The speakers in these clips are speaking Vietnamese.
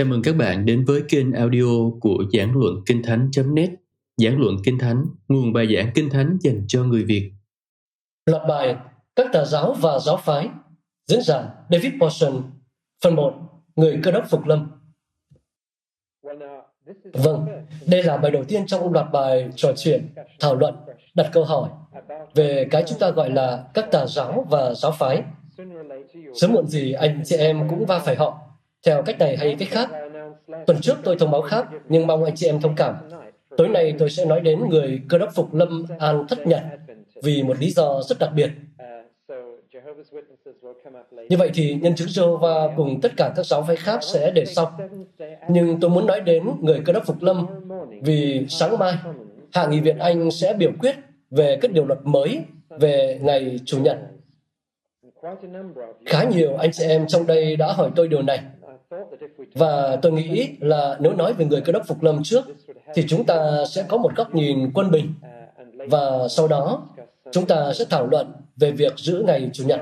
Chào mừng các bạn đến với kênh audio của Giảng Luận Kinh Thánh.net Giảng Luận Kinh Thánh, nguồn bài giảng Kinh Thánh dành cho người Việt. Loạt bài Các tà giáo và giáo phái Diễn giả David Porson Phần 1 Người cơ đốc phục lâm. Vâng, đây là bài đầu tiên trong loạt bài trò chuyện, thảo luận, đặt câu hỏi về cái chúng ta gọi là các tà giáo và giáo phái. Sớm muộn gì anh chị em cũng va phải họ, theo cách này hay cách khác. Tuần trước tôi thông báo khác, nhưng mong anh chị em thông cảm. Tối nay tôi sẽ nói đến người cơ đốc phục lâm an thất nhật vì một lý do rất đặc biệt. Như vậy thì nhân chứng Jehovah cùng tất cả các giáo phái khác sẽ để sau. Nhưng tôi muốn nói đến người cơ đốc phục lâm vì sáng mai Hạ nghị viện Anh sẽ biểu quyết về các điều luật mới về ngày Chủ nhật. Khá nhiều anh chị em trong đây đã hỏi tôi điều này. Và tôi nghĩ là nếu nói về người cơ đốc phục lâm trước, thì chúng ta sẽ có một góc nhìn quân bình. Và sau đó, chúng ta sẽ thảo luận về việc giữ ngày Chủ nhật.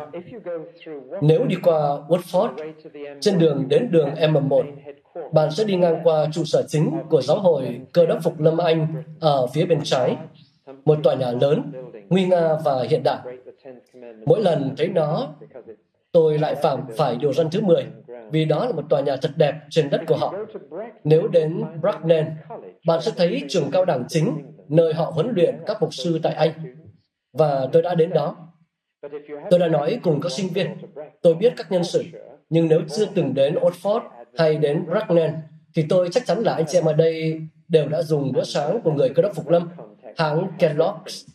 Nếu đi qua Woodford trên đường đến đường M1, bạn sẽ đi ngang qua trụ sở chính của giáo hội cơ đốc phục lâm Anh ở phía bên trái, một tòa nhà lớn, nguy nga và hiện đại. Mỗi lần thấy nó, tôi lại phạm phải điều răn thứ 10, vì đó là một tòa nhà thật đẹp trên đất của họ. Nếu đến Bracknell, bạn sẽ thấy trường cao đẳng chính, nơi họ huấn luyện các mục sư tại Anh. Và tôi đã đến đó. Tôi đã nói cùng các sinh viên, tôi biết các nhân sự, nhưng nếu chưa từng đến Oxford hay đến Bracknell, thì tôi chắc chắn là anh chị em ở đây đều đã dùng bữa sáng của người cơ đốc phục lâm, hãng Kellogg's.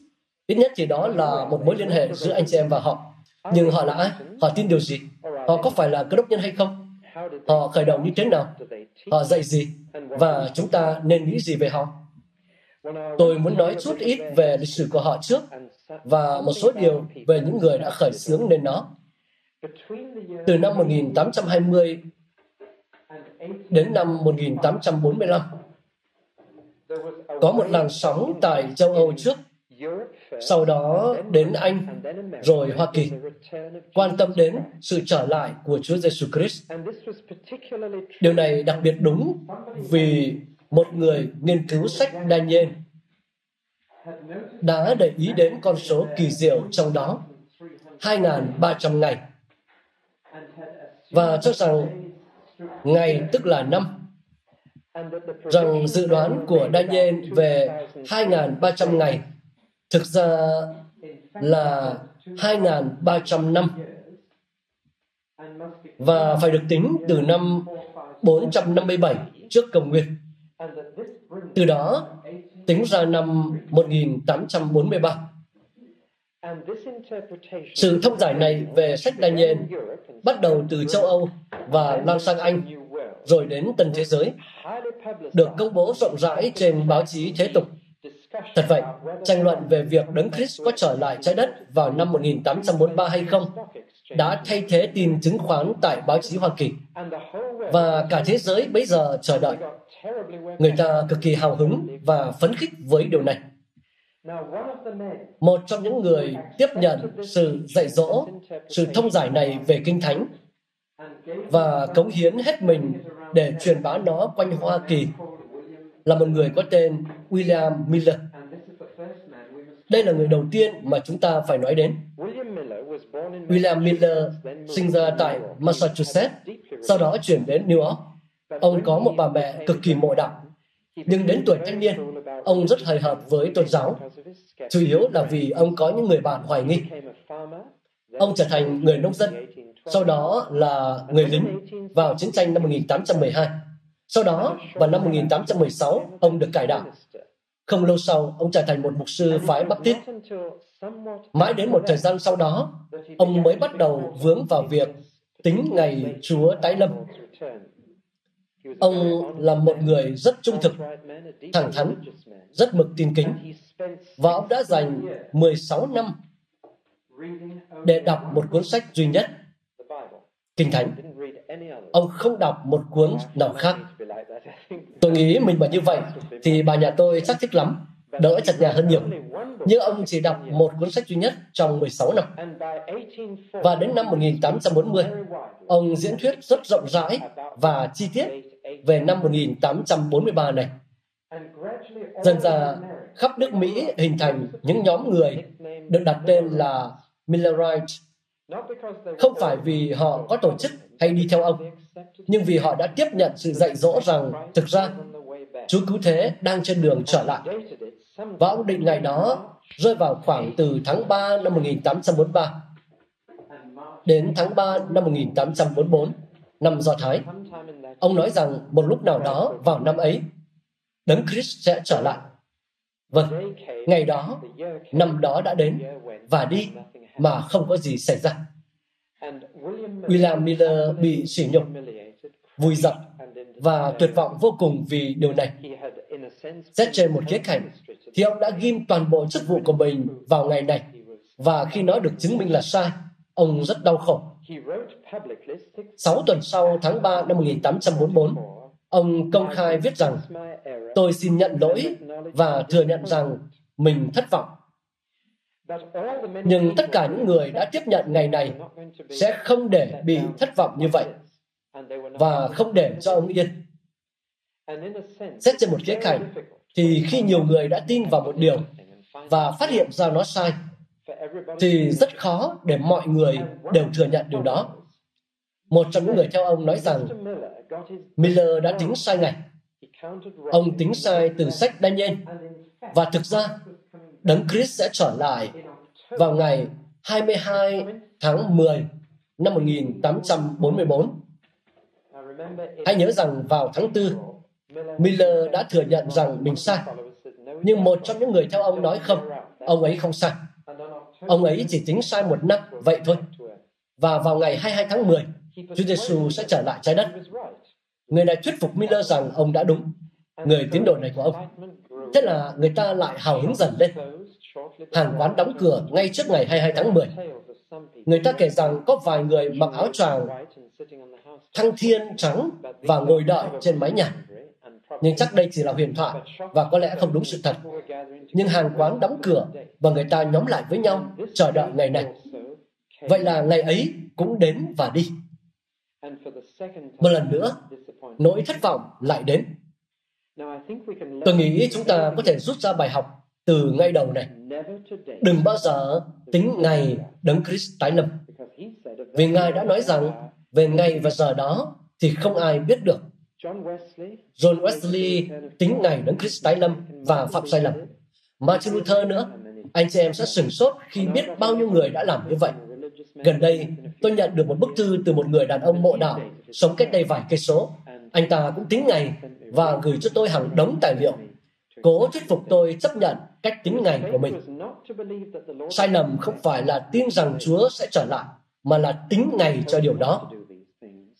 Ít nhất thì đó là một mối liên hệ giữa anh chị em và họ. Nhưng họ là ai? Họ tin điều gì? Họ có phải là cơ đốc nhân hay không? Họ khởi đầu như thế nào? Họ dạy gì? Và chúng ta nên nghĩ gì về họ? Tôi muốn nói chút ít về lịch sử của họ trước và một số điều về những người đã khởi xướng nên nó. Từ năm 1820 đến năm 1845, có một làn sóng tại châu Âu trước, sau đó đến Anh, rồi Hoa Kỳ, quan tâm đến sự trở lại của Chúa Giêsu Christ. Điều này đặc biệt đúng vì một người nghiên cứu sách Daniel đã để ý đến con số kỳ diệu trong đó 2.300 ngày và cho rằng ngày tức là năm rằng dự đoán của Daniel về 2.300 ngày thực ra là 2.300 năm và phải được tính từ năm 457 trước công nguyên. Từ đó, tính ra năm 1843. Sự thông giải này về sách Daniel bắt đầu từ châu Âu và lan sang Anh, rồi đến tân thế giới, được công bố rộng rãi trên báo chí thế tục. Thật vậy, tranh luận về việc Đấng Christ có trở lại trái đất vào năm 1843 hay không đã thay thế tin chứng khoán tại báo chí Hoa Kỳ. Và cả thế giới bây giờ chờ đợi. Người ta cực kỳ hào hứng và phấn khích với điều này. Một trong những người tiếp nhận sự dạy dỗ, sự thông giải này về Kinh Thánh và cống hiến hết mình để truyền bá nó quanh Hoa Kỳ là một người có tên William Miller. Đây là người đầu tiên mà chúng ta phải nói đến. William Miller sinh ra tại Massachusetts, sau đó chuyển đến New York. Ông có một bà mẹ cực kỳ mộ đạo. Nhưng đến tuổi thanh niên, ông rất hời hợp với tôn giáo, chủ yếu là vì ông có những người bạn hoài nghi. Ông trở thành người nông dân, sau đó là người lính vào chiến tranh năm 1812. Sau đó, vào năm 1816, ông được cải đạo. Không lâu sau, ông trở thành một mục sư phái Baptist. Mãi đến một thời gian sau đó, ông mới bắt đầu vướng vào việc tính ngày Chúa tái lâm. Ông là một người rất trung thực, thẳng thắn, rất mực tin kính. Và ông đã dành 16 năm để đọc một cuốn sách duy nhất, Kinh Thánh. Ông không đọc một cuốn nào khác. Tôi nghĩ mình mà như vậy thì bà nhà tôi chắc thích lắm, đỡ chặt nhà hơn nhiều. Nhưng ông chỉ đọc một cuốn sách duy nhất trong 16 năm. Và đến năm 1840, ông diễn thuyết rất rộng rãi và chi tiết về năm 1843 này. Dần ra, khắp nước Mỹ hình thành những nhóm người được đặt tên là Millerite, không phải vì họ có tổ chức hay đi theo ông, nhưng vì họ đã tiếp nhận sự dạy dỗ rằng thực ra Chúa Cứu Thế đang trên đường trở lại. Và ông định ngày đó rơi vào khoảng từ tháng 3 năm 1843 đến tháng 3 năm 1844, năm Do Thái. Ông nói rằng một lúc nào đó vào năm ấy, Đấng Christ sẽ trở lại. Vâng, ngày đó, năm đó đã đến và đi mà không có gì xảy ra. William Miller bị sỉ nhục, vui giận và tuyệt vọng vô cùng vì điều này. Xét trên một khía cạnh, thì ông đã ghim toàn bộ chức vụ của mình vào ngày này, và khi nó được chứng minh là sai, ông rất đau khổ. Sáu tuần sau tháng 3 năm 1844, ông công khai viết rằng tôi xin nhận lỗi và thừa nhận rằng mình thất vọng. Nhưng tất cả những người đã tiếp nhận ngày này sẽ không để bị thất vọng như vậy và không để cho ông yên. Xét trên một khía cạnh, thì khi nhiều người đã tin vào một điều và phát hiện ra nó sai, thì rất khó để mọi người đều thừa nhận điều đó. Một trong những người theo ông nói rằng Miller đã tính sai ngày. Ông tính sai từ sách Daniel và thực ra Đấng Christ sẽ trở lại vào ngày 22 tháng 10 năm 1844. Hãy nhớ rằng vào tháng 4, Miller đã thừa nhận rằng mình sai. Nhưng một trong những người theo ông nói không, ông ấy không sai. Ông ấy chỉ tính sai một năm, vậy thôi. Và vào ngày 22 tháng 10, Chúa Giêsu sẽ trở lại trái đất. Người này thuyết phục Miller rằng ông đã đúng, người tiến đồ này của ông. Thế là người ta lại hào hứng dần lên. Hàng quán đóng cửa ngay trước ngày 22 tháng 10. Người ta kể rằng có vài người mặc áo choàng thăng thiên trắng và ngồi đợi trên mái nhà. Nhưng chắc đây chỉ là huyền thoại và có lẽ không đúng sự thật. Nhưng hàng quán đóng cửa và người ta nhóm lại với nhau chờ đợi ngày này. Vậy là ngày ấy cũng đến và đi. Một lần nữa, nỗi thất vọng lại đến. Tôi nghĩ chúng ta có thể rút ra bài học từ ngay đầu này. Đừng bao giờ tính ngày đấng Christ tái lâm. Vì Ngài đã nói rằng về ngày và giờ đó thì không ai biết được. John Wesley tính ngày đấng Christ tái lâm và phạm sai lầm. Martin Luther nữa, anh chị em sẽ sửng sốt khi biết bao nhiêu người đã làm như vậy. Gần đây, tôi nhận được một bức thư từ một người đàn ông mộ đạo sống cách đây vài cây số. Anh ta cũng tính ngày và gửi cho tôi hàng đống tài liệu. Cố thuyết phục tôi chấp nhận cách tính ngày của mình. Sai lầm không phải là tin rằng Chúa sẽ trở lại, mà là tính ngày cho điều đó.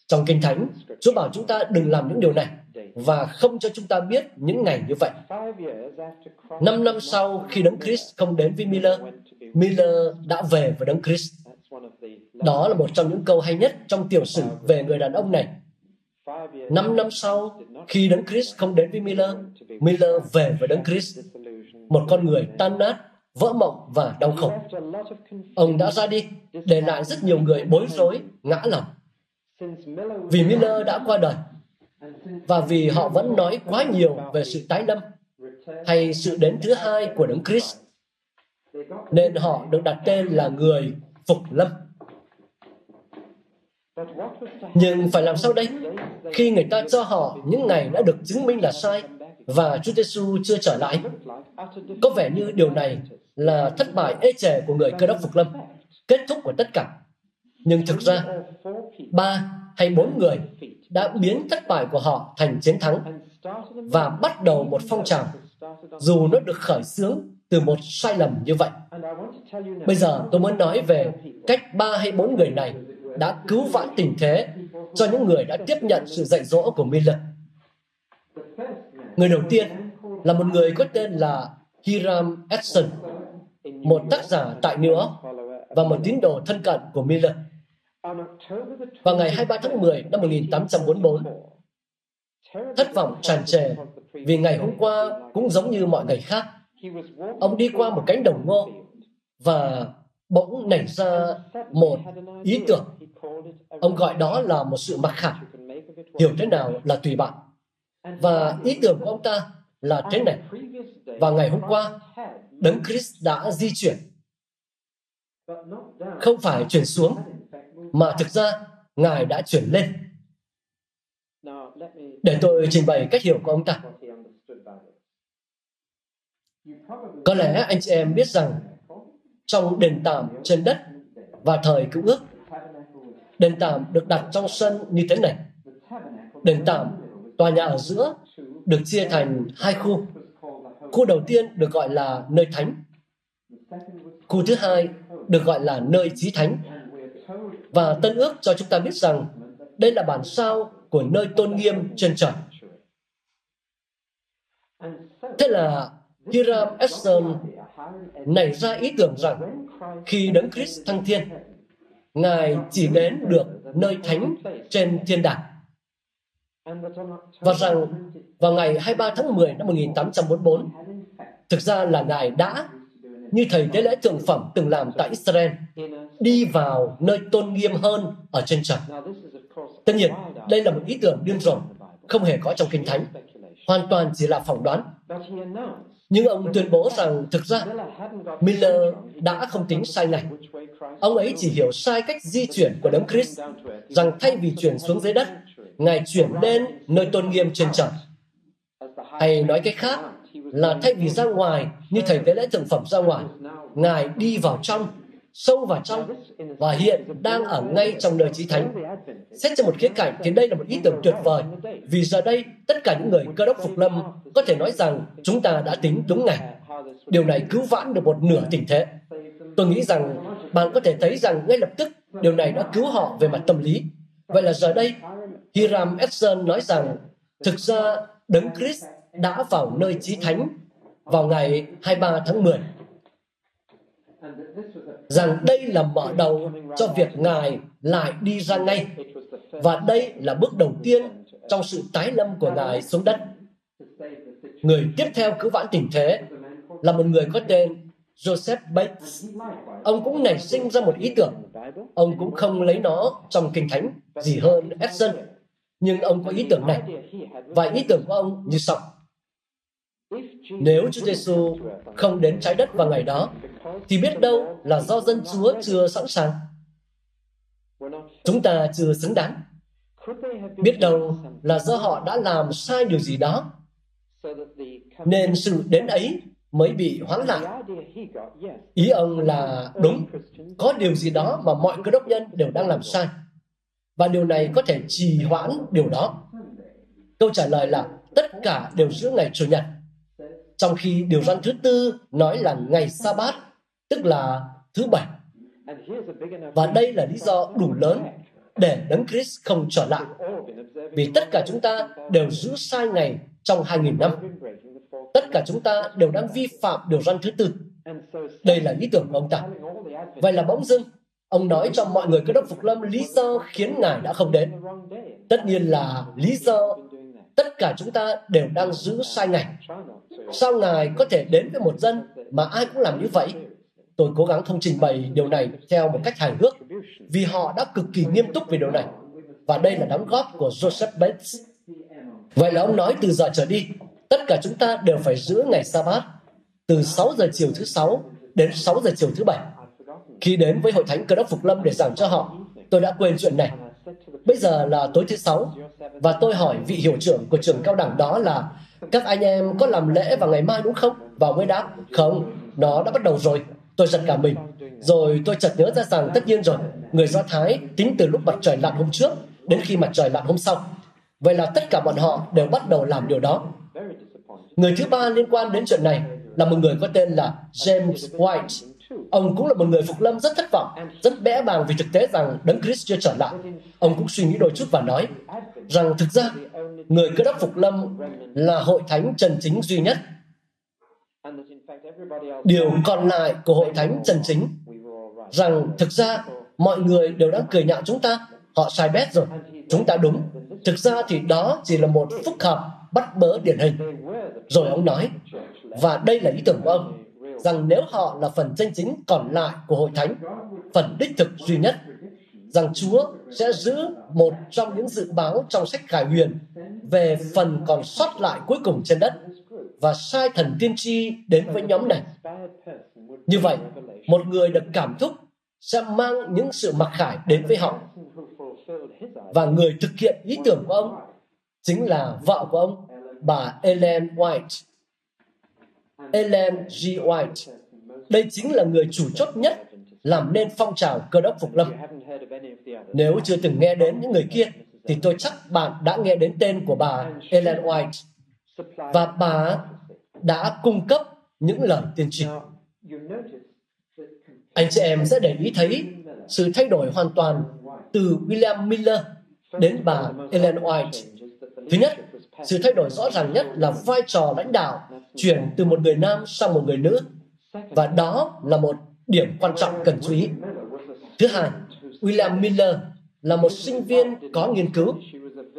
Trong Kinh Thánh, Chúa bảo chúng ta đừng làm những điều này và không cho chúng ta biết những ngày như vậy. Năm năm sau, khi Đấng Christ không đến với Miller, Miller đã về với Đấng Christ. Đó là một trong những câu hay nhất trong tiểu sử về người đàn ông này. Năm năm sau, khi Đấng Chris không đến với Miller, Miller về với Đấng Chris. một con người tan nát, vỡ mộng và đau khổ. Ông đã ra đi, để lại rất nhiều người bối rối, ngã lòng. Vì Miller đã qua đời, và vì họ vẫn nói quá nhiều về sự tái lâm hay sự đến thứ hai của Đấng Christ, nên họ được đặt tên là người phục lâm. Nhưng phải làm sao đây? Khi người ta cho họ những ngày đã được chứng minh là sai và Chúa Giêsu chưa trở lại, có vẻ như điều này là thất bại ê chề của người cơ đốc phục lâm, kết thúc của tất cả. Nhưng thực ra, ba hay bốn người đã biến thất bại của họ thành chiến thắng và bắt đầu một phong trào, dù nó được khởi xướng từ một sai lầm như vậy. Bây giờ tôi muốn nói về cách ba hay bốn người này đã cứu vãn tình thế cho những người đã tiếp nhận sự dạy dỗ của Miller. Người đầu tiên là một người có tên là Hiram Edson, một tác giả tại New York và một tín đồ thân cận của Miller. Vào ngày 23 tháng 10 năm 1844, thất vọng tràn trề vì ngày hôm qua cũng giống như mọi ngày khác. Ông đi qua một cánh đồng ngô và bỗng nảy ra một ý tưởng. Ông gọi đó là một sự mặc khải. Hiểu thế nào là tùy bạn. Và ý tưởng của ông ta là thế này. Và ngày hôm qua, Đấng Christ đã di chuyển. Không phải chuyển xuống, mà thực ra Ngài đã chuyển lên. Để tôi trình bày cách hiểu của ông ta. Có lẽ anh chị em biết rằng trong đền tạm trên đất và thời cựu ước, đền tạm được đặt trong sân như thế này. Đền tạm, tòa nhà ở giữa, được chia thành hai khu. Khu đầu tiên được gọi là nơi thánh. Khu thứ hai được gọi là nơi chí thánh. Và Tân ước cho chúng ta biết rằng đây là bản sao của nơi tôn nghiêm trên trời. Thế là Hiram Esson nảy ra ý tưởng rằng khi đấng Christ thăng thiên, Ngài chỉ đến được nơi thánh trên thiên đàng. Và rằng vào ngày 23 tháng 10 năm 1844, thực ra là Ngài đã, như thầy tế lễ thượng phẩm từng làm tại Israel, đi vào nơi tôn nghiêm hơn ở trên trời. Tất nhiên, đây là một ý tưởng điên rồ, không hề có trong Kinh Thánh, hoàn toàn chỉ là phỏng đoán. Nhưng ông tuyên bố rằng thực ra Miller đã không tính sai lệch Ông ấy chỉ hiểu sai cách di chuyển của đấng Christ, rằng thay vì chuyển xuống dưới đất, Ngài chuyển lên nơi tôn nghiêm trên trời. Hay nói cách khác là thay vì ra ngoài như thầy tế lễ thượng phẩm ra ngoài, Ngài đi vào trong sâu vào trong và hiện đang ở ngay trong nơi chí thánh. Xét trên một khía cạnh thì đây là một ý tưởng tuyệt vời vì giờ đây tất cả những người cơ đốc phục lâm có thể nói rằng chúng ta đã tính đúng ngày. Điều này cứu vãn được một nửa tình thế. Tôi nghĩ rằng bạn có thể thấy rằng ngay lập tức điều này đã cứu họ về mặt tâm lý. Vậy là giờ đây, Hiram Edson nói rằng thực ra Đấng Christ đã vào nơi chí thánh vào ngày 23 tháng 10 rằng đây là mở đầu cho việc Ngài lại đi ra ngay. Và đây là bước đầu tiên trong sự tái lâm của Ngài xuống đất. Người tiếp theo cứu vãn tình thế là một người có tên Joseph Bates. Ông cũng nảy sinh ra một ý tưởng. Ông cũng không lấy nó trong Kinh Thánh gì hơn Edson. Nhưng ông có ý tưởng này. Và ý tưởng của ông như sau. Nếu Chúa Giêsu không đến trái đất vào ngày đó, thì biết đâu là do dân Chúa chưa sẵn sàng. Chúng ta chưa xứng đáng. Biết đâu là do họ đã làm sai điều gì đó, nên sự đến ấy mới bị hoãn lại. Ý ông là đúng, có điều gì đó mà mọi cơ đốc nhân đều đang làm sai. Và điều này có thể trì hoãn điều đó. Câu trả lời là tất cả đều giữ ngày Chủ nhật trong khi điều răn thứ tư nói là ngày sa bát tức là thứ bảy và đây là lý do đủ lớn để đấng Christ không trở lại vì tất cả chúng ta đều giữ sai ngày trong 2.000 năm tất cả chúng ta đều đang vi phạm điều răn thứ tư. Đây là ý tưởng của ông ta. Vậy là bỗng dưng, ông nói cho mọi người cơ đốc phục lâm lý do khiến ngài đã không đến. Tất nhiên là lý do tất cả chúng ta đều đang giữ sai ngày sao ngài có thể đến với một dân mà ai cũng làm như vậy? Tôi cố gắng không trình bày điều này theo một cách hài hước, vì họ đã cực kỳ nghiêm túc về điều này. Và đây là đóng góp của Joseph Bates. Vậy là ông nói từ giờ trở đi tất cả chúng ta đều phải giữ ngày sa bát từ 6 giờ chiều thứ sáu đến 6 giờ chiều thứ bảy khi đến với hội thánh cơ đốc phục lâm để giảng cho họ tôi đã quên chuyện này bây giờ là tối thứ sáu và tôi hỏi vị hiệu trưởng của trường cao đẳng đó là các anh em có làm lễ vào ngày mai đúng không? Và mới đáp, không, nó đã bắt đầu rồi. Tôi giật cả mình. Rồi tôi chợt nhớ ra rằng tất nhiên rồi, người Do Thái tính từ lúc mặt trời lặn hôm trước đến khi mặt trời lặn hôm sau. Vậy là tất cả bọn họ đều bắt đầu làm điều đó. Người thứ ba liên quan đến chuyện này là một người có tên là James White. Ông cũng là một người phục lâm rất thất vọng, rất bẽ bàng vì thực tế rằng Đấng Christ chưa trở lại. Ông cũng suy nghĩ đôi chút và nói rằng thực ra người cơ đốc phục lâm là hội thánh trần chính duy nhất. Điều còn lại của hội thánh trần chính rằng thực ra mọi người đều đang cười nhạo chúng ta. Họ sai bét rồi. Chúng ta đúng. Thực ra thì đó chỉ là một phúc hợp bắt bớ điển hình. Rồi ông nói, và đây là ý tưởng của ông, rằng nếu họ là phần chân chính còn lại của hội thánh, phần đích thực duy nhất, rằng Chúa sẽ giữ một trong những dự báo trong sách Khải Huyền về phần còn sót lại cuối cùng trên đất và sai thần tiên tri đến với nhóm này. Như vậy, một người được cảm thúc sẽ mang những sự mặc khải đến với họ. Và người thực hiện ý tưởng của ông chính là vợ của ông, bà Ellen White. Ellen G. White. Đây chính là người chủ chốt nhất làm nên phong trào cơ đốc phục lâm. Nếu chưa từng nghe đến những người kia, thì tôi chắc bạn đã nghe đến tên của bà Ellen White. Và bà đã cung cấp những lời tiên tri. Anh chị em sẽ để ý thấy sự thay đổi hoàn toàn từ William Miller đến bà Ellen White. Thứ nhất, sự thay đổi rõ ràng nhất là vai trò lãnh đạo chuyển từ một người nam sang một người nữ. Và đó là một điểm quan trọng cần chú ý. Thứ hai, William Miller là một sinh viên có nghiên cứu,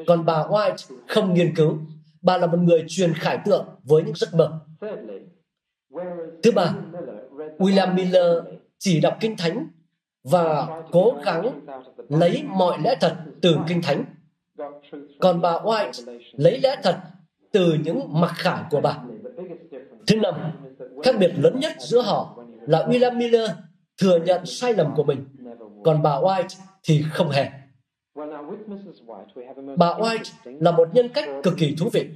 còn bà White không nghiên cứu. Bà là một người truyền khải tượng với những giấc mơ. Thứ ba, William Miller chỉ đọc Kinh Thánh và cố gắng lấy mọi lẽ thật từ Kinh Thánh. Còn bà White lấy lẽ thật từ những mặc khải của bà. Thứ năm, khác biệt lớn nhất giữa họ là William Miller thừa nhận sai lầm của mình, còn bà White thì không hề. Bà White là một nhân cách cực kỳ thú vị,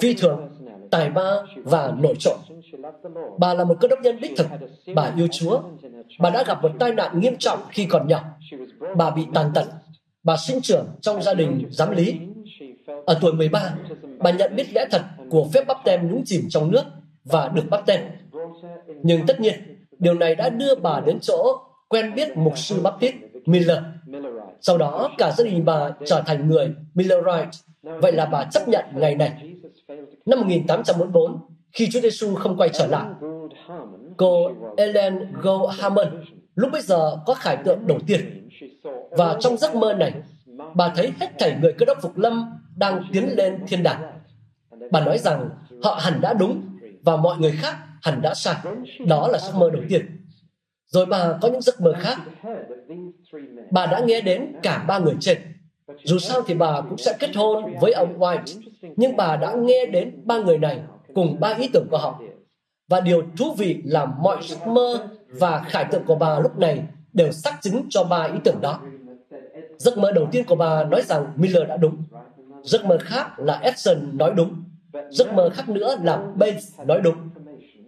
phi thường, tài ba và nổi trội. Bà là một cơ đốc nhân đích thực, bà yêu Chúa. Bà đã gặp một tai nạn nghiêm trọng khi còn nhỏ. Bà bị tàn tật. Bà sinh trưởng trong gia đình giám lý. Ở tuổi 13, bà nhận biết lẽ thật của phép bắp tem nhúng chìm trong nước và được bắp tem. Nhưng tất nhiên, điều này đã đưa bà đến chỗ quen biết mục sư Baptist Miller. Sau đó, cả gia đình bà trở thành người Millerite. Vậy là bà chấp nhận ngày này. Năm 1844, khi Chúa Giêsu không quay trở lại, cô Ellen Go Hammond lúc bây giờ có khải tượng đầu tiên. Và trong giấc mơ này, bà thấy hết thảy người cơ đốc phục lâm đang tiến lên thiên đàng. Bà nói rằng họ hẳn đã đúng và mọi người khác hẳn đã sai. Đó là giấc mơ đầu tiên. Rồi bà có những giấc mơ khác. Bà đã nghe đến cả ba người trên. Dù sao thì bà cũng sẽ kết hôn với ông White, nhưng bà đã nghe đến ba người này cùng ba ý tưởng của họ. Và điều thú vị là mọi giấc mơ và khải tượng của bà lúc này đều xác chứng cho ba ý tưởng đó. Giấc mơ đầu tiên của bà nói rằng Miller đã đúng. Giấc mơ khác là Edson nói đúng. Giấc mơ khác nữa là Bates nói đúng.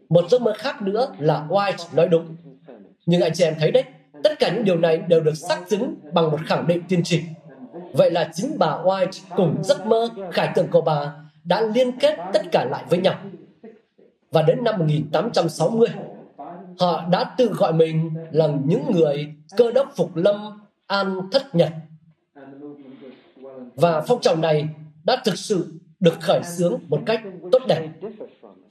Một giấc mơ khác nữa là White nói đúng. Nhưng anh chị em thấy đấy, tất cả những điều này đều được xác chứng bằng một khẳng định tiên tri. Vậy là chính bà White cùng giấc mơ khải tượng của bà đã liên kết tất cả lại với nhau. Và đến năm 1860, họ đã tự gọi mình là những người cơ đốc phục lâm an thất nhật. Và phong trào này đã thực sự được khởi xướng một cách tốt đẹp.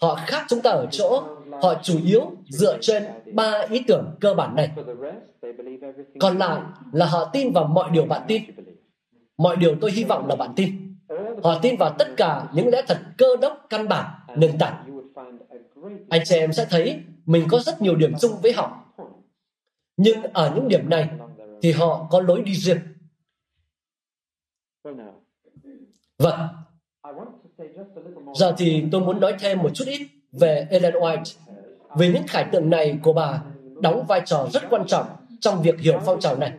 Họ khác chúng ta ở chỗ, họ chủ yếu dựa trên ba ý tưởng cơ bản này. Còn lại là họ tin vào mọi điều bạn tin. Mọi điều tôi hy vọng là bạn tin. Họ tin vào tất cả những lẽ thật cơ đốc căn bản, nền tảng. Anh chị em sẽ thấy mình có rất nhiều điểm chung với họ. Nhưng ở những điểm này thì họ có lối đi riêng. Vâng. Giờ thì tôi muốn nói thêm một chút ít về Ellen White. Vì những khải tượng này của bà đóng vai trò rất quan trọng trong việc hiểu phong trào này.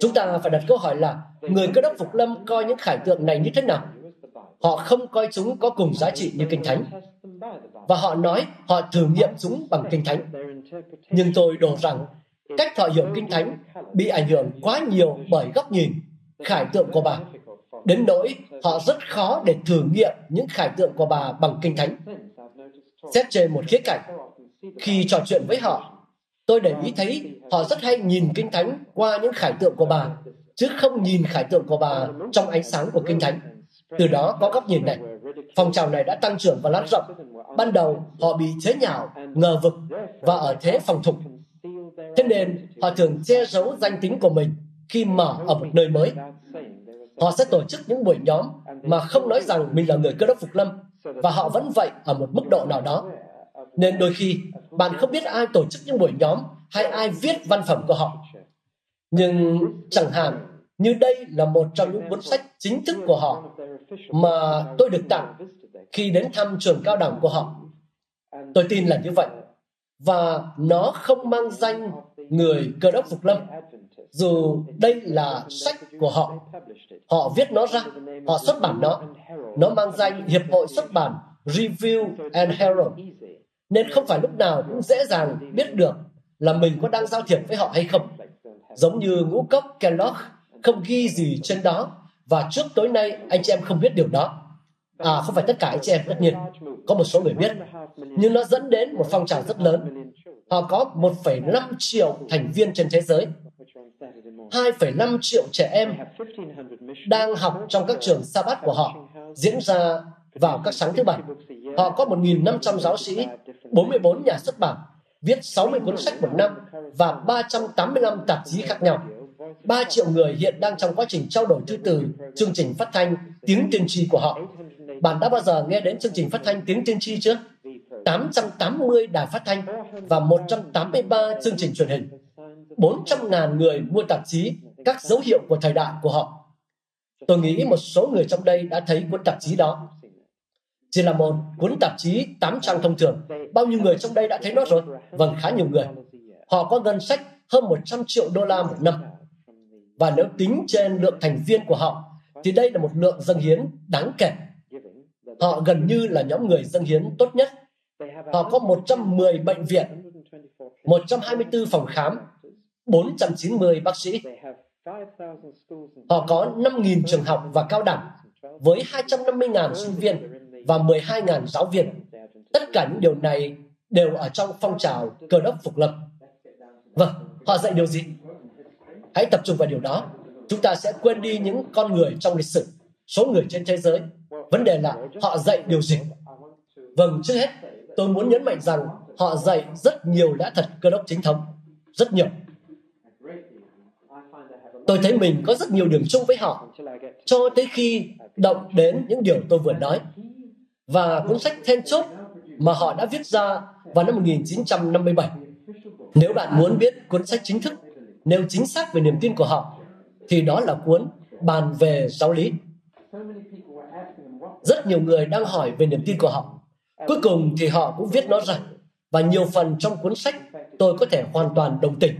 Chúng ta phải đặt câu hỏi là người cơ đốc phục lâm coi những khải tượng này như thế nào? Họ không coi chúng có cùng giá trị như Kinh Thánh. Và họ nói họ thử nghiệm chúng bằng Kinh Thánh. Nhưng tôi đồ rằng cách họ hiểu Kinh Thánh bị ảnh hưởng quá nhiều bởi góc nhìn, khải tượng của bà. Đến nỗi họ rất khó để thử nghiệm những khải tượng của bà bằng Kinh Thánh. Xét trên một khía cạnh, khi trò chuyện với họ, tôi để ý thấy họ rất hay nhìn Kinh Thánh qua những khải tượng của bà, chứ không nhìn khải tượng của bà trong ánh sáng của Kinh Thánh. Từ đó có góc nhìn này. Phong trào này đã tăng trưởng và lan rộng. Ban đầu họ bị thế nhạo, ngờ vực và ở thế phòng thủ. Thế nên họ thường che giấu danh tính của mình khi mở ở một nơi mới. Họ sẽ tổ chức những buổi nhóm mà không nói rằng mình là người cơ đốc phục lâm và họ vẫn vậy ở một mức độ nào đó. Nên đôi khi bạn không biết ai tổ chức những buổi nhóm hay ai viết văn phẩm của họ. Nhưng chẳng hạn như đây là một trong những cuốn sách chính thức của họ mà tôi được tặng khi đến thăm trường cao đẳng của họ. Tôi tin là như vậy. Và nó không mang danh người cơ đốc phục lâm. Dù đây là sách của họ, họ viết nó ra, họ xuất bản nó. Nó mang danh Hiệp hội xuất bản Review and Herald. Nên không phải lúc nào cũng dễ dàng biết được là mình có đang giao thiệp với họ hay không. Giống như ngũ cốc Kellogg không ghi gì trên đó và trước tối nay anh chị em không biết điều đó. À, không phải tất cả anh chị em tất nhiên. Có một số người biết. Nhưng nó dẫn đến một phong trào rất lớn. Họ có 1,5 triệu thành viên trên thế giới. 2,5 triệu trẻ em đang học trong các trường sa bát của họ diễn ra vào các sáng thứ bảy. Họ có 1.500 giáo sĩ, 44 nhà xuất bản, viết 60 cuốn sách một năm và 385 tạp chí khác nhau. 3 triệu người hiện đang trong quá trình trao đổi thư từ chương trình phát thanh tiếng tiên tri của họ. Bạn đã bao giờ nghe đến chương trình phát thanh tiếng tiên tri chưa? 880 đài phát thanh và 183 chương trình truyền hình. 400.000 người mua tạp chí các dấu hiệu của thời đại của họ. Tôi nghĩ một số người trong đây đã thấy cuốn tạp chí đó. Chỉ là một cuốn tạp chí 8 trang thông thường. Bao nhiêu người trong đây đã thấy nó rồi? Vâng, khá nhiều người. Họ có ngân sách hơn 100 triệu đô la một năm. Và nếu tính trên lượng thành viên của họ, thì đây là một lượng dâng hiến đáng kể. Họ gần như là nhóm người dâng hiến tốt nhất. Họ có 110 bệnh viện, 124 phòng khám, 490 bác sĩ. Họ có 5.000 trường học và cao đẳng với 250.000 sinh viên và 12.000 giáo viên. Tất cả những điều này đều ở trong phong trào cơ đốc phục lập. Vâng, họ dạy điều gì? Hãy tập trung vào điều đó. Chúng ta sẽ quên đi những con người trong lịch sử, số người trên thế giới. Vấn đề là họ dạy điều gì? Vâng, trước hết, tôi muốn nhấn mạnh rằng họ dạy rất nhiều lẽ thật cơ đốc chính thống. Rất nhiều. Tôi thấy mình có rất nhiều điểm chung với họ cho tới khi động đến những điều tôi vừa nói. Và cuốn sách then chốt mà họ đã viết ra vào năm 1957. Nếu bạn muốn biết cuốn sách chính thức nếu chính xác về niềm tin của họ, thì đó là cuốn bàn về giáo lý. Rất nhiều người đang hỏi về niềm tin của họ. Cuối cùng thì họ cũng viết nó ra. Và nhiều phần trong cuốn sách tôi có thể hoàn toàn đồng tình.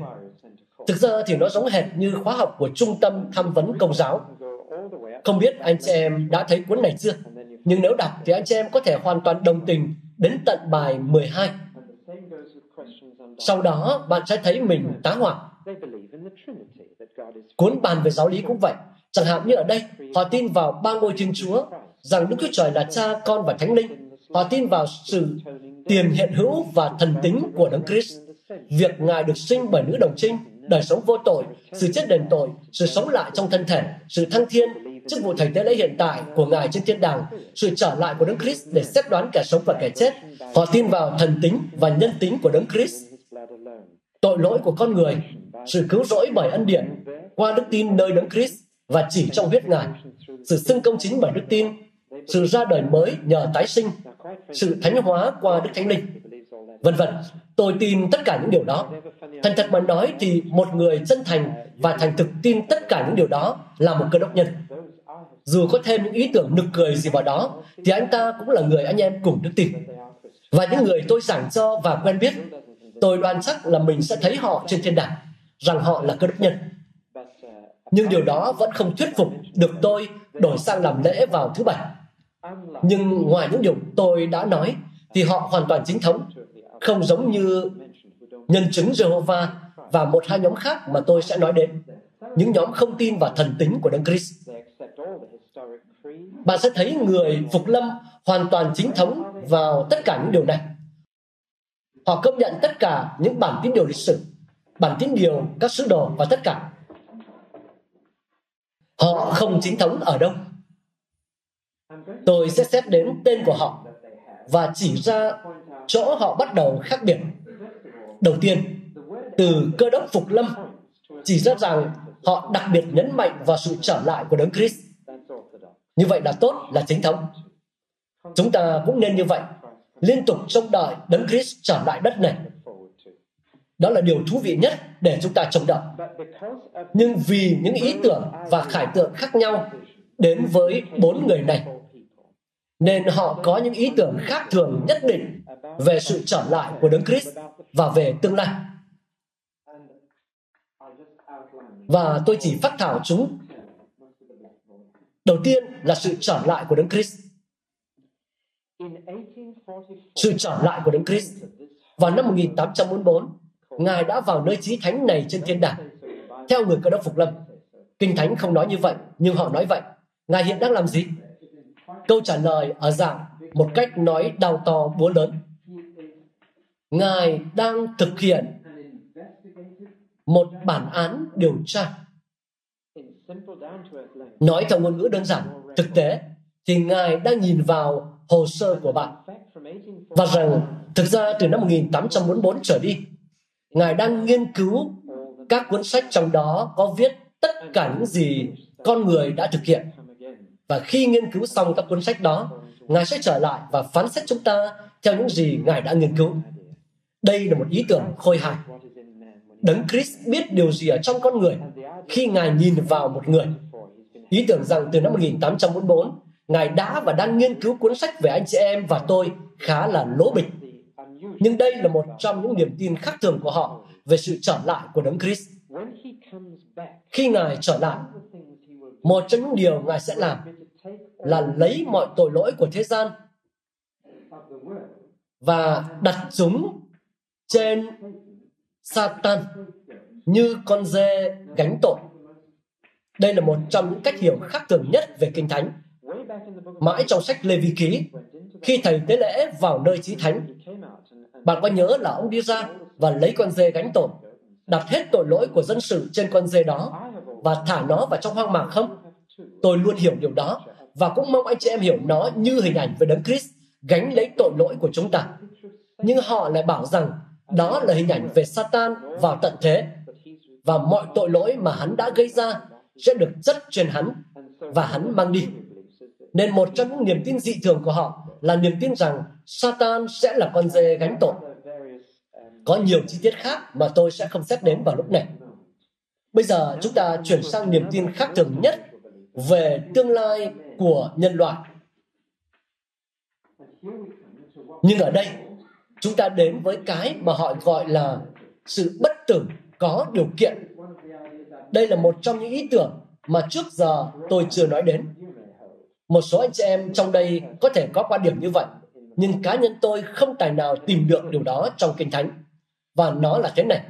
Thực ra thì nó giống hệt như khóa học của Trung tâm Tham vấn Công giáo. Không biết anh chị em đã thấy cuốn này chưa? Nhưng nếu đọc thì anh chị em có thể hoàn toàn đồng tình đến tận bài 12. Sau đó bạn sẽ thấy mình tá hỏa. Cuốn bàn về giáo lý cũng vậy. Chẳng hạn như ở đây, họ tin vào ba ngôi Thiên Chúa, rằng Đức Chúa Trời là Cha, Con và Thánh Linh. Họ tin vào sự tiền hiện hữu và thần tính của Đấng Christ. Việc Ngài được sinh bởi nữ đồng trinh, đời sống vô tội, sự chết đền tội, sự sống lại trong thân thể, sự thăng thiên, chức vụ thầy tế lễ hiện tại của Ngài trên thiên đàng, sự trở lại của Đấng Christ để xét đoán kẻ sống và kẻ chết. Họ tin vào thần tính và nhân tính của Đấng Christ, tội lỗi của con người, sự cứu rỗi bởi ân điển qua đức tin nơi Đấng Christ và chỉ trong huyết Ngài, sự xưng công chính bởi đức tin, sự ra đời mới nhờ tái sinh, sự thánh hóa qua Đức Thánh Linh, vân vân. Tôi tin tất cả những điều đó. Thành thật mà nói thì một người chân thành và thành thực tin tất cả những điều đó là một cơ đốc nhân. Dù có thêm những ý tưởng nực cười gì vào đó, thì anh ta cũng là người anh em cùng đức tin. Và những người tôi giảng cho và quen biết, tôi đoán chắc là mình sẽ thấy họ trên thiên đàng, rằng họ là cơ đốc nhân. Nhưng điều đó vẫn không thuyết phục được tôi đổi sang làm lễ vào thứ bảy. Nhưng ngoài những điều tôi đã nói, thì họ hoàn toàn chính thống, không giống như nhân chứng Jehovah và một hai nhóm khác mà tôi sẽ nói đến. Những nhóm không tin vào thần tính của Đấng Christ. Bạn sẽ thấy người phục lâm hoàn toàn chính thống vào tất cả những điều này. Họ công nhận tất cả những bản tín điều lịch sử, bản tín điều các sứ đồ và tất cả. Họ không chính thống ở đâu. Tôi sẽ xét đến tên của họ và chỉ ra chỗ họ bắt đầu khác biệt. Đầu tiên, từ cơ đốc phục lâm chỉ ra rằng họ đặc biệt nhấn mạnh vào sự trở lại của đấng Christ. Như vậy là tốt, là chính thống. Chúng ta cũng nên như vậy, liên tục trông đợi đấng Christ trở lại đất này. Đó là điều thú vị nhất để chúng ta chống đỡ. Nhưng vì những ý tưởng và khải tượng khác nhau đến với bốn người này, nên họ có những ý tưởng khác thường nhất định về sự trở lại của Đấng Christ và về tương lai. Và tôi chỉ phát thảo chúng. Đầu tiên là sự trở lại của Đấng Christ. Sự trở lại của Đấng Christ vào năm 1844, Ngài đã vào nơi chí thánh này trên thiên đàng. Theo người cơ đốc Phục Lâm, Kinh Thánh không nói như vậy, nhưng họ nói vậy. Ngài hiện đang làm gì? Câu trả lời ở dạng một cách nói đau to búa lớn. Ngài đang thực hiện một bản án điều tra. Nói theo ngôn ngữ đơn giản, thực tế, thì Ngài đang nhìn vào hồ sơ của bạn và rằng thực ra từ năm 1844 trở đi, Ngài đang nghiên cứu các cuốn sách trong đó có viết tất cả những gì con người đã thực hiện. Và khi nghiên cứu xong các cuốn sách đó, Ngài sẽ trở lại và phán xét chúng ta theo những gì Ngài đã nghiên cứu. Đây là một ý tưởng khôi hài. Đấng Christ biết điều gì ở trong con người khi Ngài nhìn vào một người. Ý tưởng rằng từ năm 1844, Ngài đã và đang nghiên cứu cuốn sách về anh chị em và tôi khá là lỗ bịch. Nhưng đây là một trong những niềm tin khác thường của họ về sự trở lại của Đấng Christ. Khi Ngài trở lại, một trong những điều Ngài sẽ làm là lấy mọi tội lỗi của thế gian và đặt chúng trên Satan như con dê gánh tội. Đây là một trong những cách hiểu khác thường nhất về Kinh Thánh. Mãi trong sách Lê Vi Ký, khi thầy tế lễ vào nơi chí thánh, bạn có nhớ là ông đi ra và lấy con dê gánh tội, đặt hết tội lỗi của dân sự trên con dê đó và thả nó vào trong hoang mạc không? Tôi luôn hiểu điều đó và cũng mong anh chị em hiểu nó như hình ảnh về Đấng Christ gánh lấy tội lỗi của chúng ta. Nhưng họ lại bảo rằng đó là hình ảnh về Satan vào tận thế và mọi tội lỗi mà hắn đã gây ra sẽ được dứt trên hắn và hắn mang đi. Nên một trong những niềm tin dị thường của họ là niềm tin rằng Satan sẽ là con dê gánh tội. Có nhiều chi tiết khác mà tôi sẽ không xét đến vào lúc này. Bây giờ chúng ta chuyển sang niềm tin khác thường nhất về tương lai của nhân loại. Nhưng ở đây, chúng ta đến với cái mà họ gọi là sự bất tử có điều kiện. Đây là một trong những ý tưởng mà trước giờ tôi chưa nói đến. Một số anh chị em trong đây có thể có quan điểm như vậy, nhưng cá nhân tôi không tài nào tìm được điều đó trong Kinh Thánh. Và nó là thế này.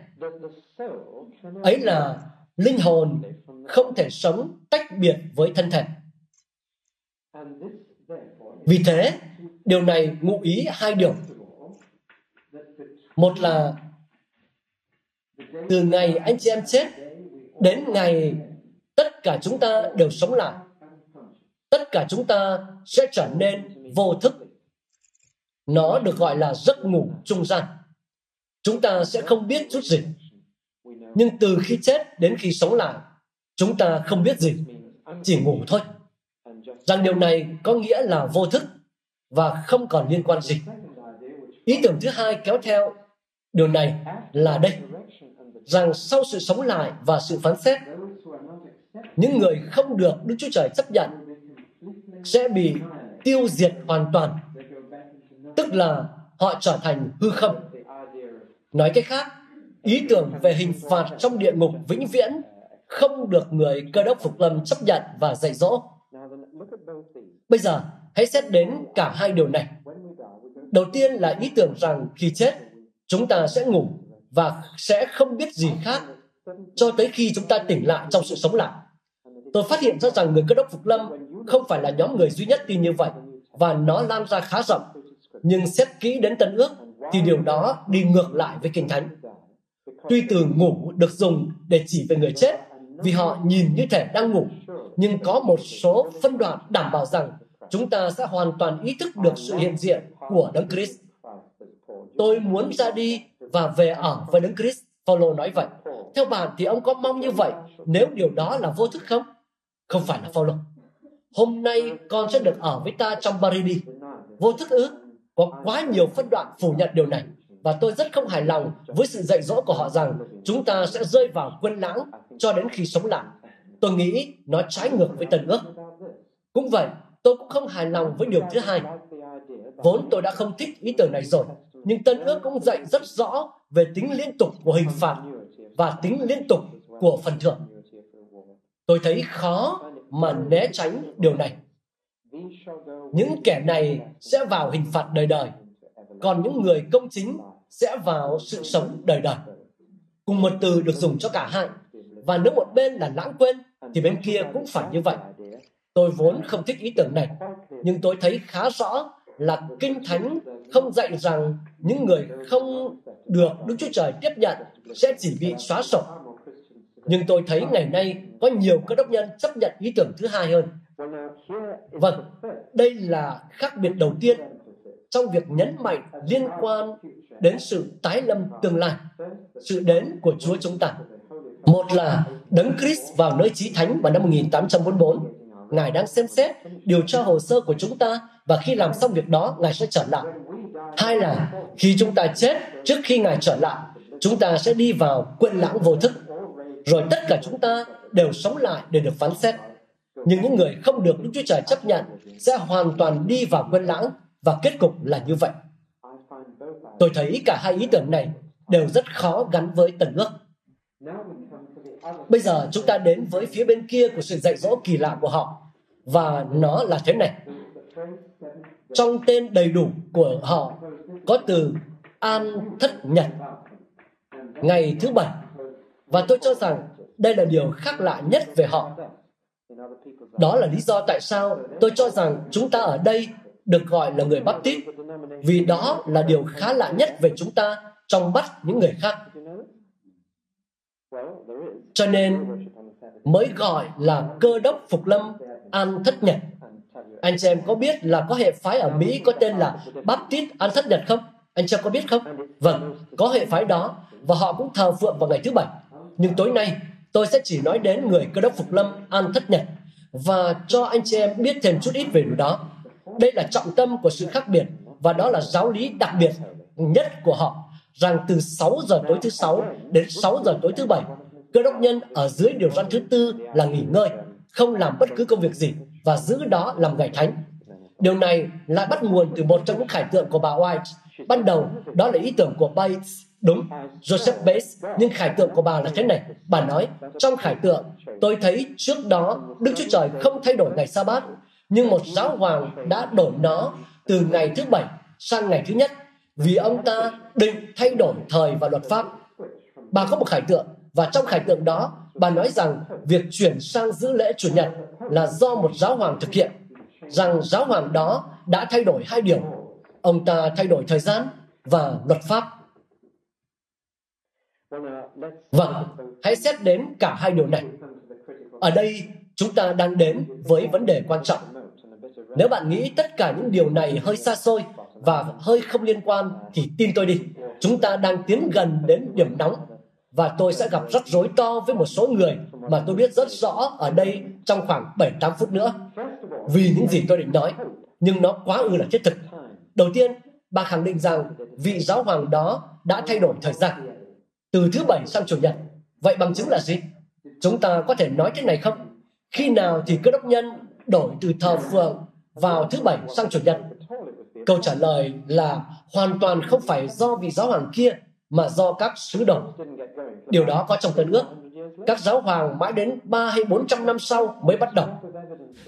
Ấy là linh hồn không thể sống tách biệt với thân thể. Vì thế, điều này ngụ ý hai điều. Một là từ ngày anh chị em chết đến ngày tất cả chúng ta đều sống lại tất cả chúng ta sẽ trở nên vô thức. Nó được gọi là giấc ngủ trung gian. Chúng ta sẽ không biết chút gì. Nhưng từ khi chết đến khi sống lại, chúng ta không biết gì, chỉ ngủ thôi. Rằng điều này có nghĩa là vô thức và không còn liên quan gì. Ý tưởng thứ hai kéo theo điều này là đây. Rằng sau sự sống lại và sự phán xét, những người không được đức chúa trời chấp nhận sẽ bị tiêu diệt hoàn toàn. Tức là họ trở thành hư không. Nói cách khác, ý tưởng về hình phạt trong địa ngục vĩnh viễn không được người cơ đốc phục lâm chấp nhận và dạy dỗ. Bây giờ, hãy xét đến cả hai điều này. Đầu tiên là ý tưởng rằng khi chết, chúng ta sẽ ngủ và sẽ không biết gì khác cho tới khi chúng ta tỉnh lại trong sự sống lại. Tôi phát hiện ra rằng người cơ đốc phục lâm không phải là nhóm người duy nhất tin như vậy, và nó lan ra khá rộng nhưng xét kỹ đến tân ước, thì điều đó đi ngược lại với kinh thánh tuy từ ngủ được dùng để chỉ về người chết, vì họ nhìn như thể đang ngủ, nhưng có một số phân đoạn đảm bảo rằng chúng ta sẽ hoàn toàn ý thức được sự hiện diện của đấng Christ. Tôi muốn ra đi và về ở với đấng Christ. Paulo nói vậy. Theo bạn thì ông có mong như vậy, nếu điều đó là vô thức không? Không phải là Paulo. Hôm nay con sẽ được ở với ta trong Baridi. Vô thức ư? Có quá nhiều phân đoạn phủ nhận điều này. và tôi rất không hài lòng với sự dạy dỗ của họ rằng chúng ta sẽ rơi vào quên lãng cho đến khi sống lại. Tôi nghĩ nó trái ngược với tân ước. Cũng vậy, tôi cũng không hài lòng với điều thứ hai. Vốn tôi đã không thích ý tưởng này rồi, nhưng tân ước cũng dạy rất rõ về tính liên tục của hình phạt và tính liên tục của phần thưởng. Tôi thấy khó mà né tránh điều này. Những kẻ này sẽ vào hình phạt đời đời, còn những người công chính sẽ vào sự sống đời đời. Cùng một từ được dùng cho cả hai. Và nếu một bên là lãng quên, thì bên kia cũng phải như vậy. Tôi vốn không thích ý tưởng này, nhưng tôi thấy khá rõ là Kinh Thánh không dạy rằng những người không được Đức Chúa Trời tiếp nhận sẽ chỉ bị xóa sổ. Nhưng tôi thấy ngày nay có nhiều cơ đốc nhân chấp nhận ý tưởng thứ hai hơn. Vâng, đây là khác biệt đầu tiên trong việc nhấn mạnh liên quan đến sự tái lâm tương lai, sự đến của Chúa chúng ta. Một là Đấng Christ vào nơi chí thánh vào năm 1844. Ngài đang xem xét, điều tra hồ sơ của chúng ta và khi làm xong việc đó, Ngài sẽ trở lại. Hai là khi chúng ta chết trước khi Ngài trở lại, chúng ta sẽ đi vào quên lãng vô thức. Rồi tất cả chúng ta đều sống lại để được phán xét. Nhưng những người không được Đức Chúa Trời chấp nhận sẽ hoàn toàn đi vào quên lãng và kết cục là như vậy. Tôi thấy cả hai ý tưởng này đều rất khó gắn với tần ước. Bây giờ chúng ta đến với phía bên kia của sự dạy dỗ kỳ lạ của họ và nó là thế này. Trong tên đầy đủ của họ có từ An Thất Nhật, ngày thứ bảy. Và tôi cho rằng đây là điều khác lạ nhất về họ. Đó là lý do tại sao tôi cho rằng chúng ta ở đây được gọi là người bắp tít vì đó là điều khá lạ nhất về chúng ta trong mắt những người khác. Cho nên mới gọi là cơ đốc phục lâm An Thất Nhật. Anh chị em có biết là có hệ phái ở Mỹ có tên là Baptist An Thất Nhật không? Anh chị em có biết không? Vâng, có hệ phái đó và họ cũng thờ phượng vào ngày thứ bảy. Nhưng tối nay, tôi sẽ chỉ nói đến người cơ đốc phục lâm, An Thất Nhật, và cho anh chị em biết thêm chút ít về điều đó. Đây là trọng tâm của sự khác biệt, và đó là giáo lý đặc biệt nhất của họ, rằng từ 6 giờ tối thứ sáu đến 6 giờ tối thứ bảy, cơ đốc nhân ở dưới điều răn thứ tư là nghỉ ngơi, không làm bất cứ công việc gì, và giữ đó làm ngày thánh. Điều này lại bắt nguồn từ một trong những khải tượng của bà White. Ban đầu, đó là ý tưởng của Bates đúng Joseph Bates nhưng khải tượng của bà là thế này. Bà nói, trong khải tượng, tôi thấy trước đó Đức Chúa Trời không thay đổi ngày sa bát nhưng một giáo hoàng đã đổi nó từ ngày thứ bảy sang ngày thứ nhất, vì ông ta định thay đổi thời và luật pháp. Bà có một khải tượng, và trong khải tượng đó, bà nói rằng việc chuyển sang giữ lễ chủ nhật là do một giáo hoàng thực hiện, rằng giáo hoàng đó đã thay đổi hai điều. Ông ta thay đổi thời gian và luật pháp vâng hãy xét đến cả hai điều này. Ở đây chúng ta đang đến với vấn đề quan trọng. Nếu bạn nghĩ tất cả những điều này hơi xa xôi và hơi không liên quan thì tin tôi đi, chúng ta đang tiến gần đến điểm nóng và tôi sẽ gặp rắc rối to với một số người mà tôi biết rất rõ ở đây trong khoảng 7-8 phút nữa. Vì những gì tôi định nói nhưng nó quá ư là thiết thực. Đầu tiên, bà khẳng định rằng vị giáo hoàng đó đã thay đổi thời gian từ thứ bảy sang chủ nhật. Vậy bằng chứng là gì? Chúng ta có thể nói thế này không? Khi nào thì cơ đốc nhân đổi từ thờ phượng vào thứ bảy sang chủ nhật? Câu trả lời là hoàn toàn không phải do vị giáo hoàng kia mà do các sứ đồ. Điều đó có trong tân ước. Các giáo hoàng mãi đến 3 hay 400 năm sau mới bắt đầu.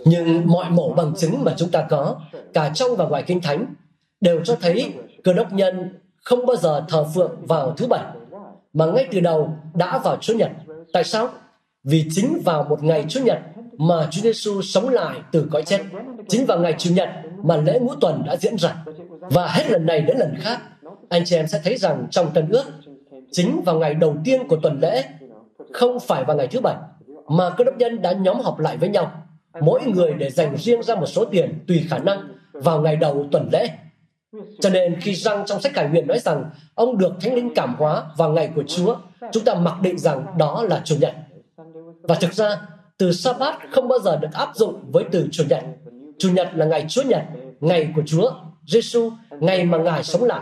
Nhưng mọi mẫu bằng chứng mà chúng ta có, cả trong và ngoài kinh thánh, đều cho thấy cơ đốc nhân không bao giờ thờ phượng vào thứ bảy, mà ngay từ đầu đã vào Chúa Nhật. Tại sao? Vì chính vào một ngày Chúa Nhật mà Chúa Giêsu sống lại từ cõi chết. Chính vào ngày Chủ nhật mà lễ ngũ tuần đã diễn ra. Và hết lần này đến lần khác, anh chị em sẽ thấy rằng trong Tân ước, chính vào ngày đầu tiên của tuần lễ, không phải vào ngày thứ bảy, mà cơ đốc nhân đã nhóm họp lại với nhau, mỗi người để dành riêng ra một số tiền tùy khả năng vào ngày đầu tuần lễ. Cho nên khi răng trong sách cải nguyện nói rằng ông được thánh linh cảm hóa vào ngày của Chúa, chúng ta mặc định rằng đó là Chủ nhật. Và thực ra, từ Sa-bát không bao giờ được áp dụng với từ Chủ nhật. Chủ nhật là ngày Chúa nhật, ngày của Chúa, Giêsu, ngày mà Ngài sống lại.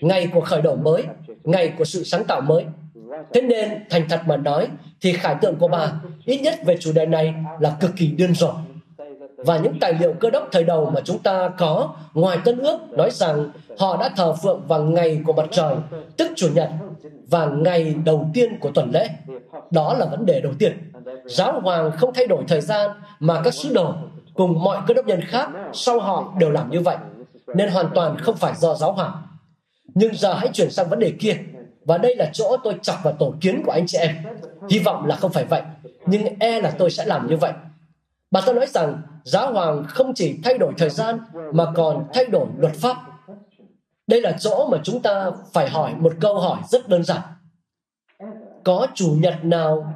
ngày của khởi đầu mới, ngày của sự sáng tạo mới. Thế nên, thành thật mà nói, thì khải tượng của bà, ít nhất về chủ đề này là cực kỳ điên rồ. Và những tài liệu cơ đốc thời đầu mà chúng ta có ngoài Tân ước nói rằng họ đã thờ phượng vào ngày của mặt trời, tức Chủ nhật, và ngày đầu tiên của tuần lễ. Đó là vấn đề đầu tiên. Giáo hoàng không thay đổi thời gian mà các sứ đồ cùng mọi cơ đốc nhân khác sau họ đều làm như vậy. Nên hoàn toàn không phải do giáo hoàng. Nhưng giờ hãy chuyển sang vấn đề kia. Và đây là chỗ tôi chọc vào tổ kiến của anh chị em. Hy vọng là không phải vậy. Nhưng e là tôi sẽ làm như vậy. Bà ta nói rằng giáo hoàng không chỉ thay đổi thời gian mà còn thay đổi luật pháp. Đây là chỗ mà chúng ta phải hỏi một câu hỏi rất đơn giản. Có chủ nhật nào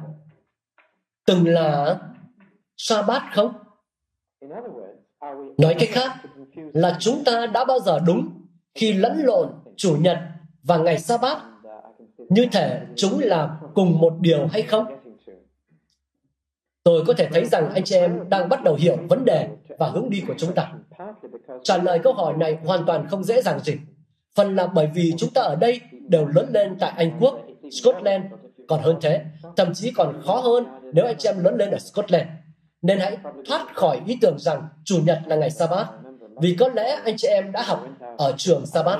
từng là sa bát không? Nói cách khác là chúng ta đã bao giờ đúng khi lẫn lộn chủ nhật và ngày sa bát như thể chúng là cùng một điều hay không? Tôi có thể thấy rằng anh chị em đang bắt đầu hiểu vấn đề và hướng đi của chúng ta. Trả lời câu hỏi này hoàn toàn không dễ dàng gì. Phần là bởi vì chúng ta ở đây đều lớn lên tại Anh Quốc, Scotland, còn hơn thế, thậm chí còn khó hơn nếu anh chị em lớn lên ở Scotland. Nên hãy thoát khỏi ý tưởng rằng Chủ nhật là ngày Sabbath, vì có lẽ anh chị em đã học ở trường Sabbath.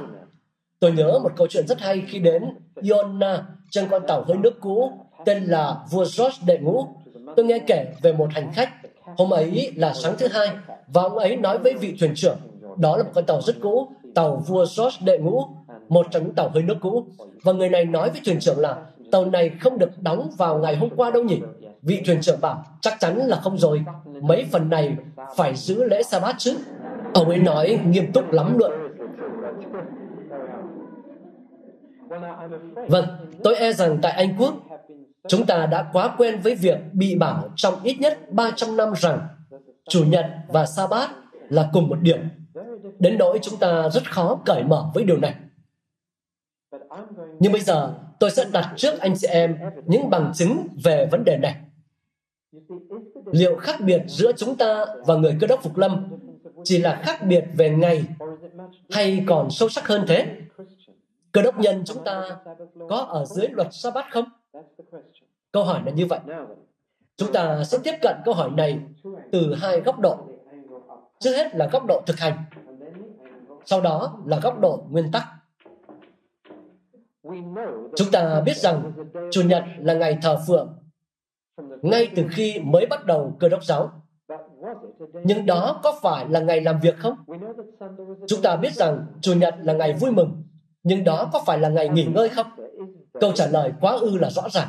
Tôi nhớ một câu chuyện rất hay khi đến Iona trên con tàu hơi nước cũ tên là vua George đệ ngũ tôi nghe kể về một hành khách. Hôm ấy là sáng thứ hai, và ông ấy nói với vị thuyền trưởng, đó là một con tàu rất cũ, tàu vua George đệ ngũ, một trong những tàu hơi nước cũ. Và người này nói với thuyền trưởng là, tàu này không được đóng vào ngày hôm qua đâu nhỉ? Vị thuyền trưởng bảo, chắc chắn là không rồi, mấy phần này phải giữ lễ sa bát chứ. Ông ấy nói nghiêm túc lắm luôn. Vâng tôi e rằng tại anh quốc Chúng ta đã quá quen với việc bị bảo trong ít nhất 300 năm rằng Chủ nhật và sa bát là cùng một điểm. Đến nỗi chúng ta rất khó cởi mở với điều này. Nhưng bây giờ tôi sẽ đặt trước anh chị em những bằng chứng về vấn đề này. Liệu khác biệt giữa chúng ta và người cơ đốc Phục Lâm chỉ là khác biệt về ngày hay còn sâu sắc hơn thế? Cơ đốc nhân chúng ta có ở dưới luật sa bát không? Câu hỏi là như vậy. Chúng ta sẽ tiếp cận câu hỏi này từ hai góc độ. Trước hết là góc độ thực hành, sau đó là góc độ nguyên tắc. Chúng ta biết rằng Chủ nhật là ngày thờ phượng ngay từ khi mới bắt đầu cơ đốc giáo. Nhưng đó có phải là ngày làm việc không? Chúng ta biết rằng Chủ nhật là ngày vui mừng, nhưng đó có phải là ngày nghỉ ngơi không? Câu trả lời quá ư là rõ ràng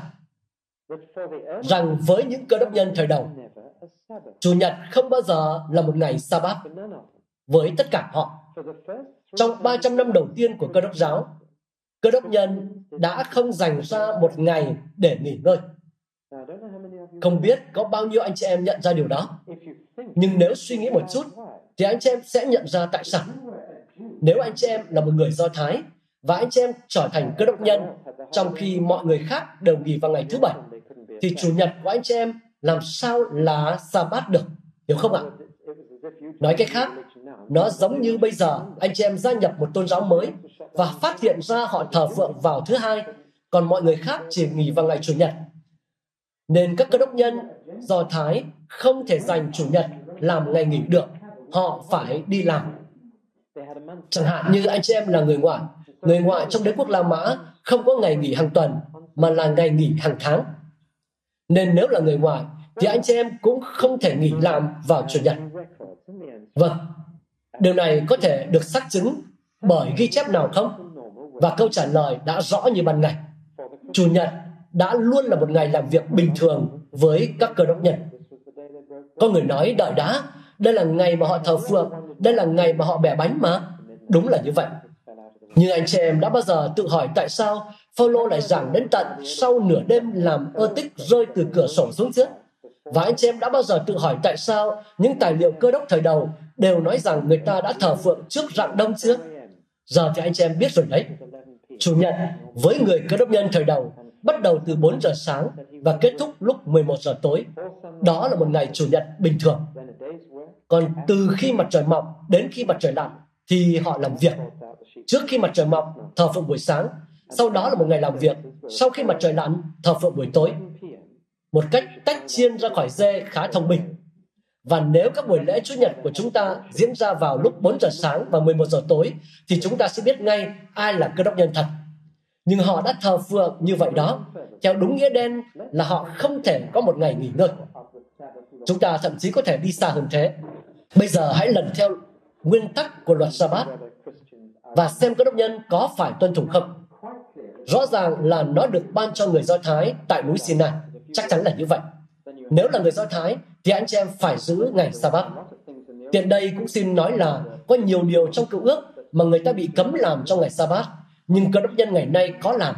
rằng với những cơ đốc nhân thời đầu, Chủ nhật không bao giờ là một ngày sa bát với tất cả họ. Trong 300 năm đầu tiên của cơ đốc giáo, cơ đốc nhân đã không dành ra một ngày để nghỉ ngơi. Không biết có bao nhiêu anh chị em nhận ra điều đó. Nhưng nếu suy nghĩ một chút, thì anh chị em sẽ nhận ra tại sao. Nếu anh chị em là một người Do Thái và anh chị em trở thành cơ đốc nhân trong khi mọi người khác đều nghỉ vào ngày thứ bảy thì chủ nhật của anh chị em làm sao là sa bát được? Hiểu không ạ? Nói cách khác, nó giống như bây giờ, anh chị em gia nhập một tôn giáo mới và phát hiện ra họ thờ phượng vào thứ hai, còn mọi người khác chỉ nghỉ vào ngày chủ nhật. Nên các cơ đốc nhân do thái không thể dành chủ nhật làm ngày nghỉ được, họ phải đi làm. Chẳng hạn như anh chị em là người ngoại người ngoại trong đế quốc La Mã không có ngày nghỉ hàng tuần, mà là ngày nghỉ hàng tháng. Nên nếu là người ngoài thì anh chị em cũng không thể nghỉ làm vào Chủ nhật. Vâng, điều này có thể được xác chứng bởi ghi chép nào không? Và câu trả lời đã rõ như ban ngày. Chủ nhật đã luôn là một ngày làm việc bình thường với các cơ đốc nhân. Có người nói đợi đã, đây là ngày mà họ thờ phượng, đây là ngày mà họ bẻ bánh mà. Đúng là như vậy. Nhưng anh chị em đã bao giờ tự hỏi tại sao Phaolô lại giảng đến tận sau nửa đêm làm ơ tích rơi từ cửa sổ xuống trước? Và anh chị em đã bao giờ tự hỏi tại sao những tài liệu cơ đốc thời đầu đều nói rằng người ta đã thờ phượng trước rạng đông chưa? Giờ thì anh chị em biết rồi đấy. Chủ nhật, với người cơ đốc nhân thời đầu, bắt đầu từ 4 giờ sáng và kết thúc lúc 11 giờ tối. Đó là một ngày chủ nhật bình thường. Còn từ khi mặt trời mọc đến khi mặt trời lặn thì họ làm việc. Trước khi mặt trời mọc, thờ phượng buổi sáng. Sau đó là một ngày làm việc. Sau khi mặt trời lặn, thờ phượng buổi tối. Một cách tách chiên ra khỏi dê khá thông minh. Và nếu các buổi lễ Chủ nhật của chúng ta diễn ra vào lúc 4 giờ sáng và 11 giờ tối, thì chúng ta sẽ biết ngay ai là cơ đốc nhân thật. Nhưng họ đã thờ phượng như vậy đó, theo đúng nghĩa đen là họ không thể có một ngày nghỉ ngơi. Chúng ta thậm chí có thể đi xa hơn thế. Bây giờ hãy lần theo nguyên tắc của luật Sa-bát và xem cơ đốc nhân có phải tuân thủ không. Rõ ràng là nó được ban cho người Do Thái tại núi Sinai. Chắc chắn là như vậy. Nếu là người Do Thái thì anh chị em phải giữ ngày Sa-bát. Tiện đây cũng xin nói là có nhiều điều trong cựu ước mà người ta bị cấm làm trong ngày Sa-bát, nhưng cơ đốc nhân ngày nay có làm.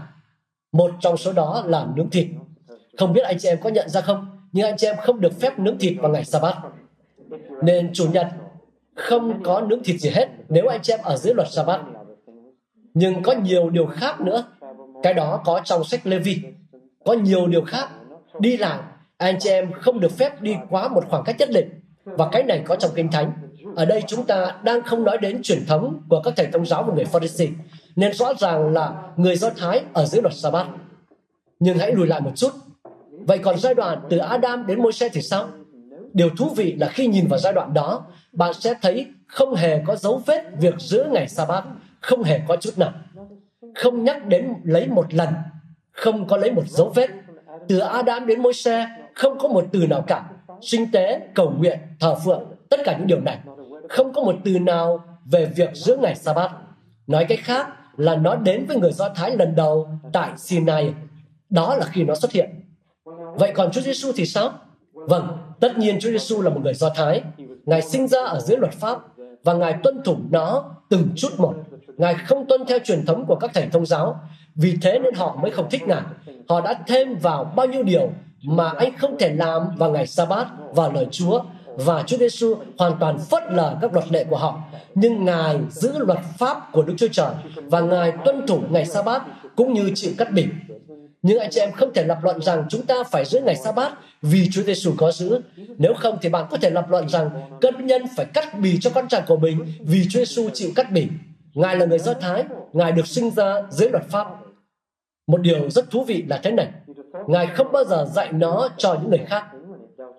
Một trong số đó là nướng thịt. Không biết anh chị em có nhận ra không, nhưng anh chị em không được phép nướng thịt vào ngày Sa-bát. Nên chủ nhật không có nướng thịt gì hết nếu anh chị em ở dưới luật Sa-bát. Nhưng có nhiều điều khác nữa. Cái đó có trong sách Lê-vi. Có nhiều điều khác. Đi lại, anh chị em không được phép đi quá một khoảng cách nhất định. Và cái này có trong Kinh Thánh. Ở đây chúng ta đang không nói đến truyền thống của các thầy thông giáo và người Pharisee. Nên rõ ràng là người Do Thái ở dưới luật Sa-bát. Nhưng hãy lùi lại một chút. Vậy còn giai đoạn từ Adam đến Môi-se thì sao? Điều thú vị là khi nhìn vào giai đoạn đó, bạn sẽ thấy không hề có dấu vết việc giữ ngày sa-bát, không hề có chút nào. Không nhắc đến lấy một lần, không có lấy một dấu vết. Từ Adam đến Môi-se, không có một từ nào cả. Sinh tế, cầu nguyện, thờ phượng, tất cả những điều này. Không có một từ nào về việc giữ ngày sa-bát. Nói cách khác là nó đến với người Do Thái lần đầu tại Sinai. Đó là khi nó xuất hiện. Vậy còn Chúa Giêsu thì sao? Vâng, tất nhiên Chúa Giêsu là một người Do Thái. Ngài sinh ra ở dưới luật pháp và Ngài tuân thủ nó từng chút một. Ngài không tuân theo truyền thống của các thầy thông giáo. Vì thế nên họ mới không thích Ngài. Họ đã thêm vào bao nhiêu điều mà anh không thể làm vào ngày Sa-bát và lời Chúa và Chúa Giêsu hoàn toàn phớt lờ các luật lệ của họ. Nhưng Ngài giữ luật pháp của Đức Chúa Trời và Ngài tuân thủ ngày Sa-bát cũng như chịu cắt bỉ nhưng anh chị em không thể lập luận rằng chúng ta phải giữ ngày sa bát vì Chúa Giêsu có giữ. Nếu không thì bạn có thể lập luận rằng cân nhân phải cắt bì cho con trai của mình vì Chúa Giêsu chịu cắt bì. Ngài là người Do Thái, Ngài được sinh ra dưới luật pháp. Một điều rất thú vị là thế này, Ngài không bao giờ dạy nó cho những người khác.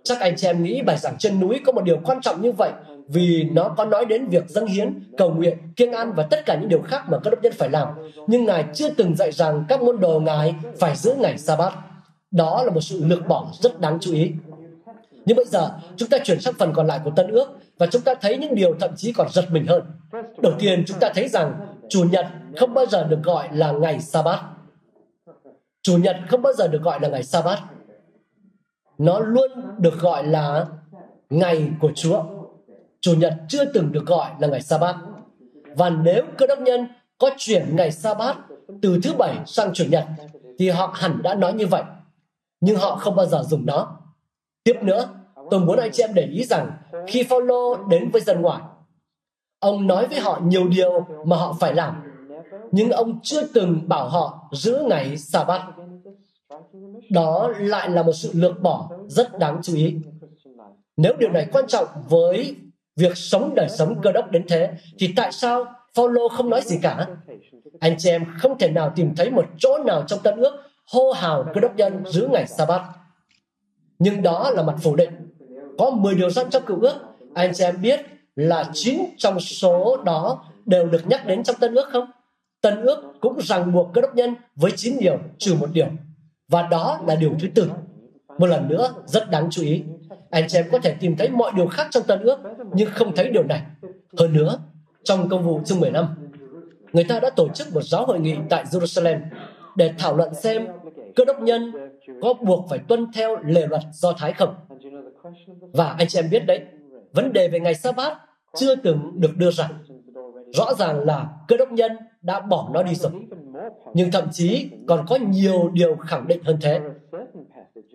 Chắc anh chị em nghĩ bài giảng trên núi có một điều quan trọng như vậy vì nó có nói đến việc dâng hiến, cầu nguyện, kiêng ăn và tất cả những điều khác mà các đốc nhân phải làm. Nhưng Ngài chưa từng dạy rằng các môn đồ Ngài phải giữ ngày sa-bát. Đó là một sự lược bỏ rất đáng chú ý. Nhưng bây giờ, chúng ta chuyển sang phần còn lại của Tân ước và chúng ta thấy những điều thậm chí còn giật mình hơn. Đầu tiên, chúng ta thấy rằng Chủ nhật không bao giờ được gọi là ngày sa-bát. Chủ nhật không bao giờ được gọi là ngày sa-bát. Nó luôn được gọi là ngày của Chúa Chủ nhật chưa từng được gọi là ngày sa bát. Và nếu cơ đốc nhân có chuyển ngày sa bát từ thứ bảy sang chủ nhật thì họ hẳn đã nói như vậy. Nhưng họ không bao giờ dùng nó. Tiếp nữa, tôi muốn anh chị em để ý rằng khi Phaolô đến với dân ngoại, ông nói với họ nhiều điều mà họ phải làm, nhưng ông chưa từng bảo họ giữ ngày sa bát. Đó lại là một sự lược bỏ rất đáng chú ý. Nếu điều này quan trọng với việc sống đời sống cơ đốc đến thế thì tại sao Phaolô không nói gì cả? Anh chị em không thể nào tìm thấy một chỗ nào trong Tân ước hô hào cơ đốc nhân giữ ngày sa-bát. Nhưng đó là mặt phủ định. Có 10 điều răn trong cựu ước, anh chị em biết là chín trong số đó đều được nhắc đến trong Tân ước không? Tân ước cũng ràng buộc cơ đốc nhân với chín điều trừ một điều. Và đó là điều thứ tư. Một lần nữa, rất đáng chú ý anh chị em có thể tìm thấy mọi điều khác trong Tân ước nhưng không thấy điều này. Hơn nữa, trong công vụ chương 15, người ta đã tổ chức một giáo hội nghị tại Jerusalem để thảo luận xem cơ đốc nhân có buộc phải tuân theo lề luật do Thái không. Và anh chị em biết đấy, vấn đề về ngày sa bát chưa từng được đưa ra. Rõ ràng là cơ đốc nhân đã bỏ nó đi rồi. Nhưng thậm chí còn có nhiều điều khẳng định hơn thế.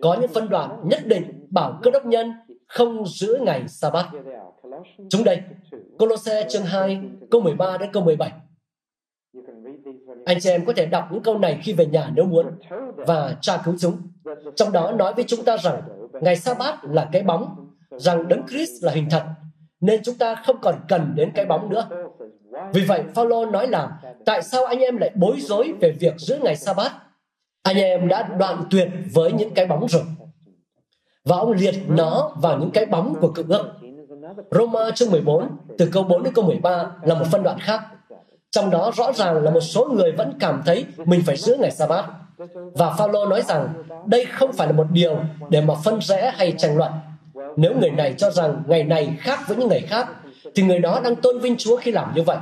Có những phân đoạn nhất định bảo cơ đốc nhân không giữ ngày sa bát. Chúng đây, Colosse chương 2, câu 13 đến câu 17. Anh chị em có thể đọc những câu này khi về nhà nếu muốn và tra cứu chúng. Trong đó nói với chúng ta rằng ngày sa bát là cái bóng, rằng đấng Christ là hình thật, nên chúng ta không còn cần đến cái bóng nữa. Vì vậy, Phaolô nói là tại sao anh em lại bối rối về việc giữ ngày sa bát anh em đã đoạn tuyệt với những cái bóng rồi và ông liệt nó vào những cái bóng của cựu ước Roma chương 14 từ câu 4 đến câu 13 là một phân đoạn khác trong đó rõ ràng là một số người vẫn cảm thấy mình phải giữ ngày sa bát và Phaolô nói rằng đây không phải là một điều để mà phân rẽ hay tranh luận nếu người này cho rằng ngày này khác với những ngày khác thì người đó đang tôn vinh Chúa khi làm như vậy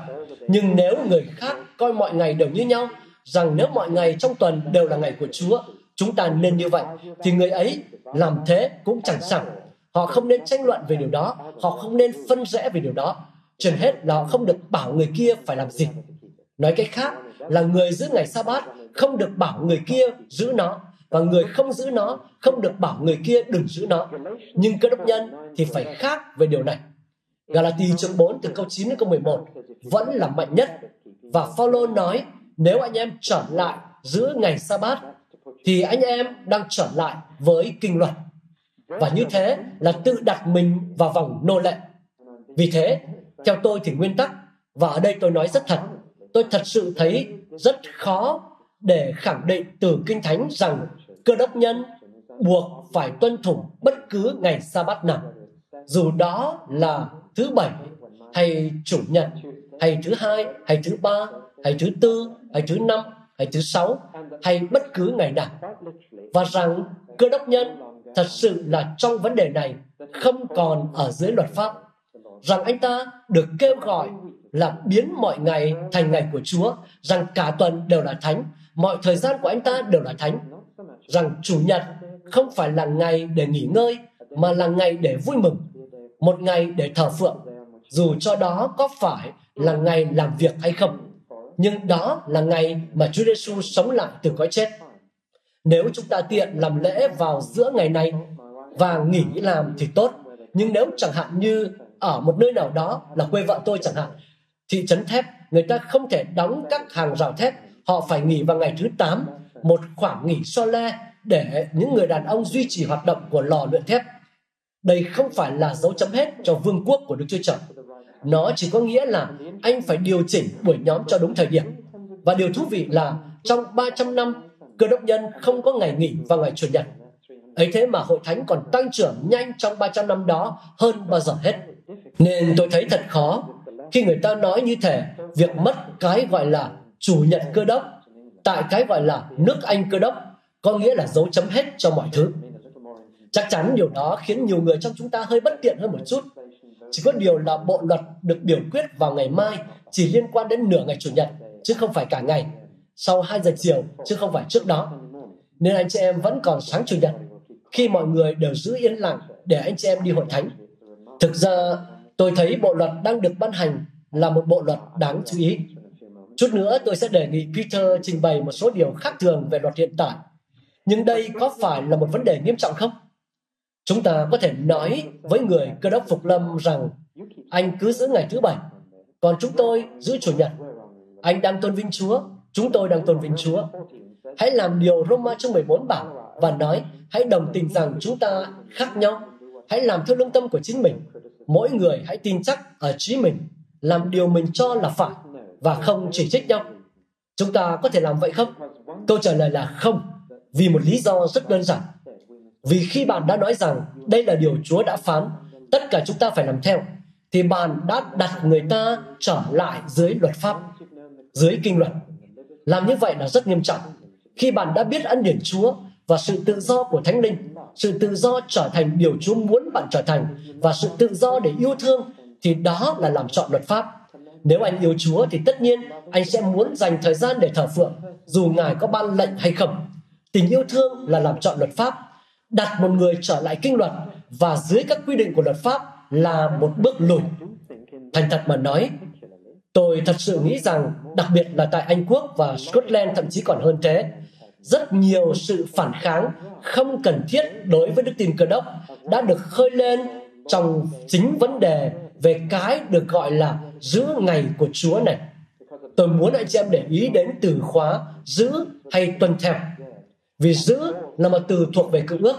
nhưng nếu người khác coi mọi ngày đều như nhau rằng nếu mọi ngày trong tuần đều là ngày của Chúa, chúng ta nên như vậy, thì người ấy làm thế cũng chẳng sẵn. Họ không nên tranh luận về điều đó, họ không nên phân rẽ về điều đó. Trên hết là họ không được bảo người kia phải làm gì. Nói cách khác là người giữ ngày sa bát không được bảo người kia giữ nó, và người không giữ nó không được bảo người kia đừng giữ nó. Nhưng cơ đốc nhân thì phải khác về điều này. Galati chương 4 từ câu 9 đến câu 11 vẫn là mạnh nhất. Và Phaolô nói, nếu anh em trở lại giữ ngày sa bát thì anh em đang trở lại với kinh luật và như thế là tự đặt mình vào vòng nô lệ vì thế theo tôi thì nguyên tắc, và ở đây tôi nói rất thật, tôi thật sự thấy rất khó để khẳng định từ kinh thánh rằng cơ đốc nhân buộc phải tuân thủ bất cứ ngày sa bát nào, dù đó là thứ bảy, hay chủ nhật, hay thứ hai, hay thứ ba, hay thứ tư, hay thứ năm, hay thứ sáu, hay bất cứ ngày nào. Và rằng cơ đốc nhân thật sự là trong vấn đề này không còn ở dưới luật pháp rằng anh ta được kêu gọi là biến mọi ngày thành ngày của Chúa, rằng cả tuần đều là thánh, mọi thời gian của anh ta đều là thánh, rằng chủ nhật không phải là ngày để nghỉ ngơi, mà là ngày để vui mừng, một ngày để thờ phượng, dù cho đó có phải là ngày làm việc hay không nhưng đó là ngày mà Chúa Giêsu sống lại từ cõi chết. Nếu chúng ta tiện làm lễ vào giữa ngày này và nghỉ làm thì tốt. Nhưng nếu chẳng hạn như ở một nơi nào đó là quê vợ tôi chẳng hạn, thị trấn thép, người ta không thể đóng các hàng rào thép, họ phải nghỉ vào ngày thứ 8, một khoảng nghỉ so le để những người đàn ông duy trì hoạt động của lò luyện thép. Đây không phải là dấu chấm hết cho vương quốc của Đức Chúa Trời nó chỉ có nghĩa là anh phải điều chỉnh buổi nhóm cho đúng thời điểm. Và điều thú vị là trong 300 năm, cơ đốc nhân không có ngày nghỉ vào ngày Chủ nhật. Ấy thế mà hội thánh còn tăng trưởng nhanh trong 300 năm đó hơn bao giờ hết. Nên tôi thấy thật khó khi người ta nói như thể việc mất cái gọi là chủ nhật cơ đốc tại cái gọi là nước Anh cơ đốc có nghĩa là dấu chấm hết cho mọi thứ. Chắc chắn điều đó khiến nhiều người trong chúng ta hơi bất tiện hơn một chút chỉ có điều là bộ luật được biểu quyết vào ngày mai chỉ liên quan đến nửa ngày Chủ nhật, chứ không phải cả ngày. Sau 2 giờ chiều, chứ không phải trước đó. Nên anh chị em vẫn còn sáng Chủ nhật, khi mọi người đều giữ yên lặng để anh chị em đi hội thánh. Thực ra, tôi thấy bộ luật đang được ban hành là một bộ luật đáng chú ý. Chút nữa tôi sẽ đề nghị Peter trình bày một số điều khác thường về luật hiện tại. Nhưng đây có phải là một vấn đề nghiêm trọng không? Chúng ta có thể nói với người cơ đốc phục lâm rằng anh cứ giữ ngày thứ bảy, còn chúng tôi giữ chủ nhật. Anh đang tôn vinh Chúa, chúng tôi đang tôn vinh Chúa. Hãy làm điều Roma chương 14 bảo và nói hãy đồng tình rằng chúng ta khác nhau. Hãy làm theo lương tâm của chính mình. Mỗi người hãy tin chắc ở trí mình, làm điều mình cho là phải và không chỉ trích nhau. Chúng ta có thể làm vậy không? Câu trả lời là không, vì một lý do rất đơn giản vì khi bạn đã nói rằng đây là điều Chúa đã phán, tất cả chúng ta phải làm theo, thì bạn đã đặt người ta trở lại dưới luật pháp, dưới kinh luật. Làm như vậy là rất nghiêm trọng. Khi bạn đã biết ân điển Chúa và sự tự do của Thánh Linh, sự tự do trở thành điều Chúa muốn bạn trở thành và sự tự do để yêu thương thì đó là làm chọn luật pháp. Nếu anh yêu Chúa thì tất nhiên anh sẽ muốn dành thời gian để thờ phượng, dù Ngài có ban lệnh hay không. Tình yêu thương là làm chọn luật pháp đặt một người trở lại kinh luật và dưới các quy định của luật pháp là một bước lùi. Thành thật mà nói, tôi thật sự nghĩ rằng, đặc biệt là tại Anh Quốc và Scotland thậm chí còn hơn thế, rất nhiều sự phản kháng không cần thiết đối với đức tin cơ đốc đã được khơi lên trong chính vấn đề về cái được gọi là giữ ngày của Chúa này. Tôi muốn anh chị em để ý đến từ khóa giữ hay tuân theo. Vì giữ là một từ thuộc về cựu ước.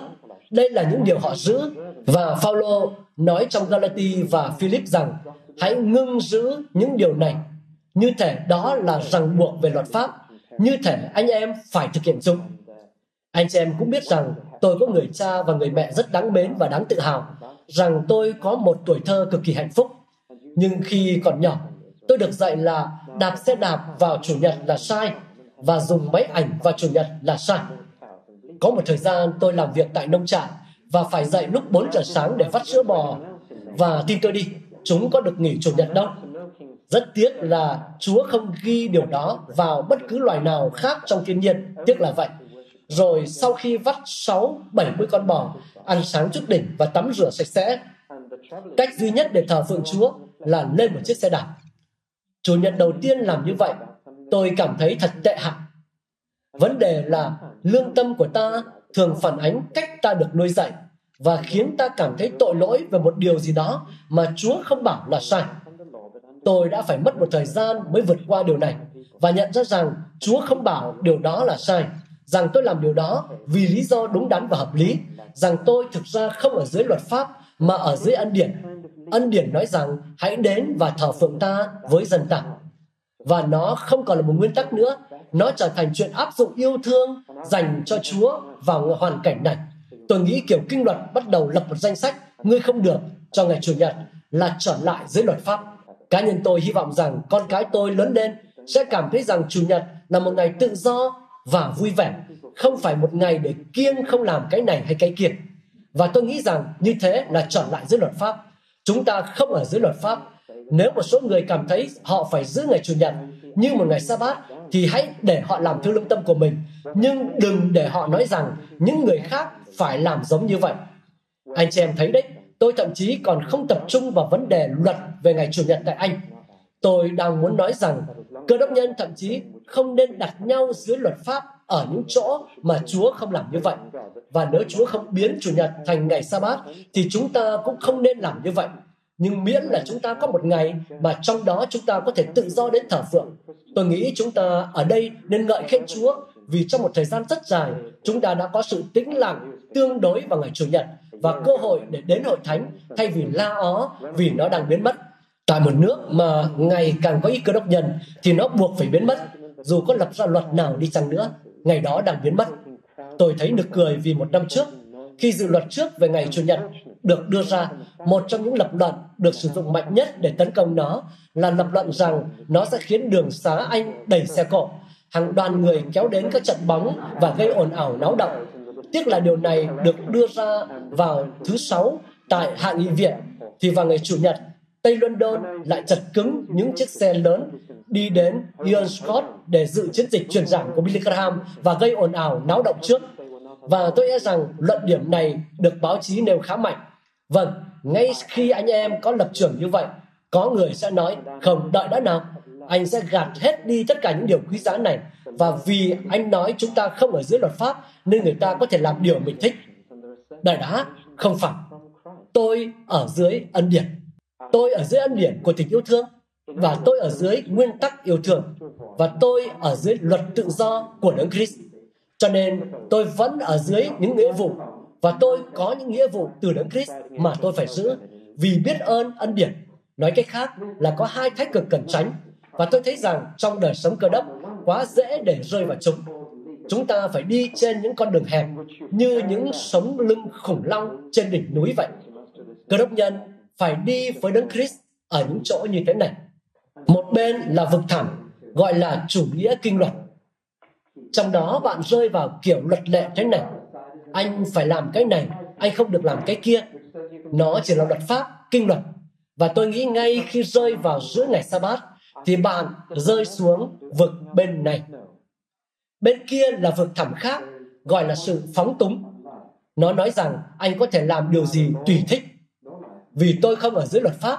Đây là những điều họ giữ. Và Phaolô nói trong Galati và Philip rằng hãy ngưng giữ những điều này. như thể đó là ràng buộc về luật pháp, như thể anh em phải thực hiện chúng. Anh chị em cũng biết rằng tôi có người cha và người mẹ rất đáng mến và đáng tự hào, rằng tôi có một tuổi thơ cực kỳ hạnh phúc. Nhưng khi còn nhỏ, tôi được dạy là đạp xe đạp vào Chủ nhật là sai và dùng máy ảnh vào Chủ nhật là sai. Có một thời gian tôi làm việc tại nông trại và phải dậy lúc 4 giờ sáng để vắt sữa bò. Và tin tôi đi, chúng có được nghỉ Chủ nhật đâu. Rất tiếc là Chúa không ghi điều đó vào bất cứ loài nào khác trong thiên nhiên. Tiếc là vậy. Rồi sau khi vắt 6, 70 con bò, ăn sáng trước đỉnh và tắm rửa sạch sẽ, cách duy nhất để thờ phượng Chúa là lên một chiếc xe đạp. Chủ nhật đầu tiên làm như vậy, tôi cảm thấy thật tệ hại. Vấn đề là lương tâm của ta thường phản ánh cách ta được nuôi dạy và khiến ta cảm thấy tội lỗi về một điều gì đó mà Chúa không bảo là sai. Tôi đã phải mất một thời gian mới vượt qua điều này và nhận ra rằng Chúa không bảo điều đó là sai, rằng tôi làm điều đó vì lý do đúng đắn và hợp lý, rằng tôi thực ra không ở dưới luật pháp mà ở dưới ân điển. Ân điển nói rằng hãy đến và thờ phượng ta với dân ta. Và nó không còn là một nguyên tắc nữa, nó trở thành chuyện áp dụng yêu thương dành cho Chúa vào hoàn cảnh này. Tôi nghĩ kiểu kinh luật bắt đầu lập một danh sách ngươi không được cho ngày Chủ nhật là trở lại dưới luật pháp. Cá nhân tôi hy vọng rằng con cái tôi lớn lên sẽ cảm thấy rằng Chủ nhật là một ngày tự do và vui vẻ, không phải một ngày để kiêng không làm cái này hay cái kia. Và tôi nghĩ rằng như thế là trở lại dưới luật pháp. Chúng ta không ở dưới luật pháp. Nếu một số người cảm thấy họ phải giữ ngày Chủ nhật như một ngày sa bát thì hãy để họ làm theo lương tâm của mình. Nhưng đừng để họ nói rằng những người khác phải làm giống như vậy. Anh chị em thấy đấy, tôi thậm chí còn không tập trung vào vấn đề luật về ngày Chủ nhật tại Anh. Tôi đang muốn nói rằng, cơ đốc nhân thậm chí không nên đặt nhau dưới luật pháp ở những chỗ mà Chúa không làm như vậy. Và nếu Chúa không biến Chủ nhật thành ngày sa bát thì chúng ta cũng không nên làm như vậy. Nhưng miễn là chúng ta có một ngày mà trong đó chúng ta có thể tự do đến thờ phượng. Tôi nghĩ chúng ta ở đây nên ngợi khen Chúa, vì trong một thời gian rất dài, chúng ta đã có sự tĩnh lặng tương đối vào ngày Chủ nhật và cơ hội để đến hội thánh thay vì la ó vì nó đang biến mất. Tại một nước mà ngày càng có ít cơ đốc nhân thì nó buộc phải biến mất dù có lập ra luật nào đi chăng nữa ngày đó đang biến mất. Tôi thấy nực cười vì một năm trước, khi dự luật trước về ngày Chủ nhật được đưa ra, một trong những lập luận được sử dụng mạnh nhất để tấn công nó là lập luận rằng nó sẽ khiến đường xá Anh đầy xe cộ, hàng đoàn người kéo đến các trận bóng và gây ồn ào náo động. Tiếc là điều này được đưa ra vào thứ sáu tại Hạ nghị viện, thì vào ngày Chủ nhật, Tây London lại chật cứng những chiếc xe lớn đi đến Ian Scott để dự chiến dịch truyền giảng của Billy Graham và gây ồn ào náo động trước. Và tôi e rằng luận điểm này được báo chí nêu khá mạnh. Vâng, ngay khi anh em có lập trường như vậy, có người sẽ nói, không, đợi đã nào, anh sẽ gạt hết đi tất cả những điều quý giá này và vì anh nói chúng ta không ở dưới luật pháp nên người ta có thể làm điều mình thích. Đời đã, không phải. Tôi ở dưới ân điển. Tôi ở dưới ân điển của tình yêu thương và tôi ở dưới nguyên tắc yêu thương và tôi ở dưới luật tự do của Đấng Christ. Cho nên tôi vẫn ở dưới những nghĩa vụ và tôi có những nghĩa vụ từ Đấng Christ mà tôi phải giữ vì biết ơn ân điển. Nói cách khác là có hai thách cực cần tránh và tôi thấy rằng trong đời sống cơ đốc quá dễ để rơi vào chúng. Chúng ta phải đi trên những con đường hẹp như những sống lưng khủng long trên đỉnh núi vậy. Cơ đốc nhân phải đi với Đấng Christ ở những chỗ như thế này. Một bên là vực thẳm, gọi là chủ nghĩa kinh luật. Trong đó bạn rơi vào kiểu luật lệ thế này. Anh phải làm cái này, anh không được làm cái kia. Nó chỉ là luật pháp, kinh luật. Và tôi nghĩ ngay khi rơi vào giữa ngày sa bát thì bạn rơi xuống vực bên này. Bên kia là vực thẳm khác, gọi là sự phóng túng. Nó nói rằng anh có thể làm điều gì tùy thích. Vì tôi không ở dưới luật pháp,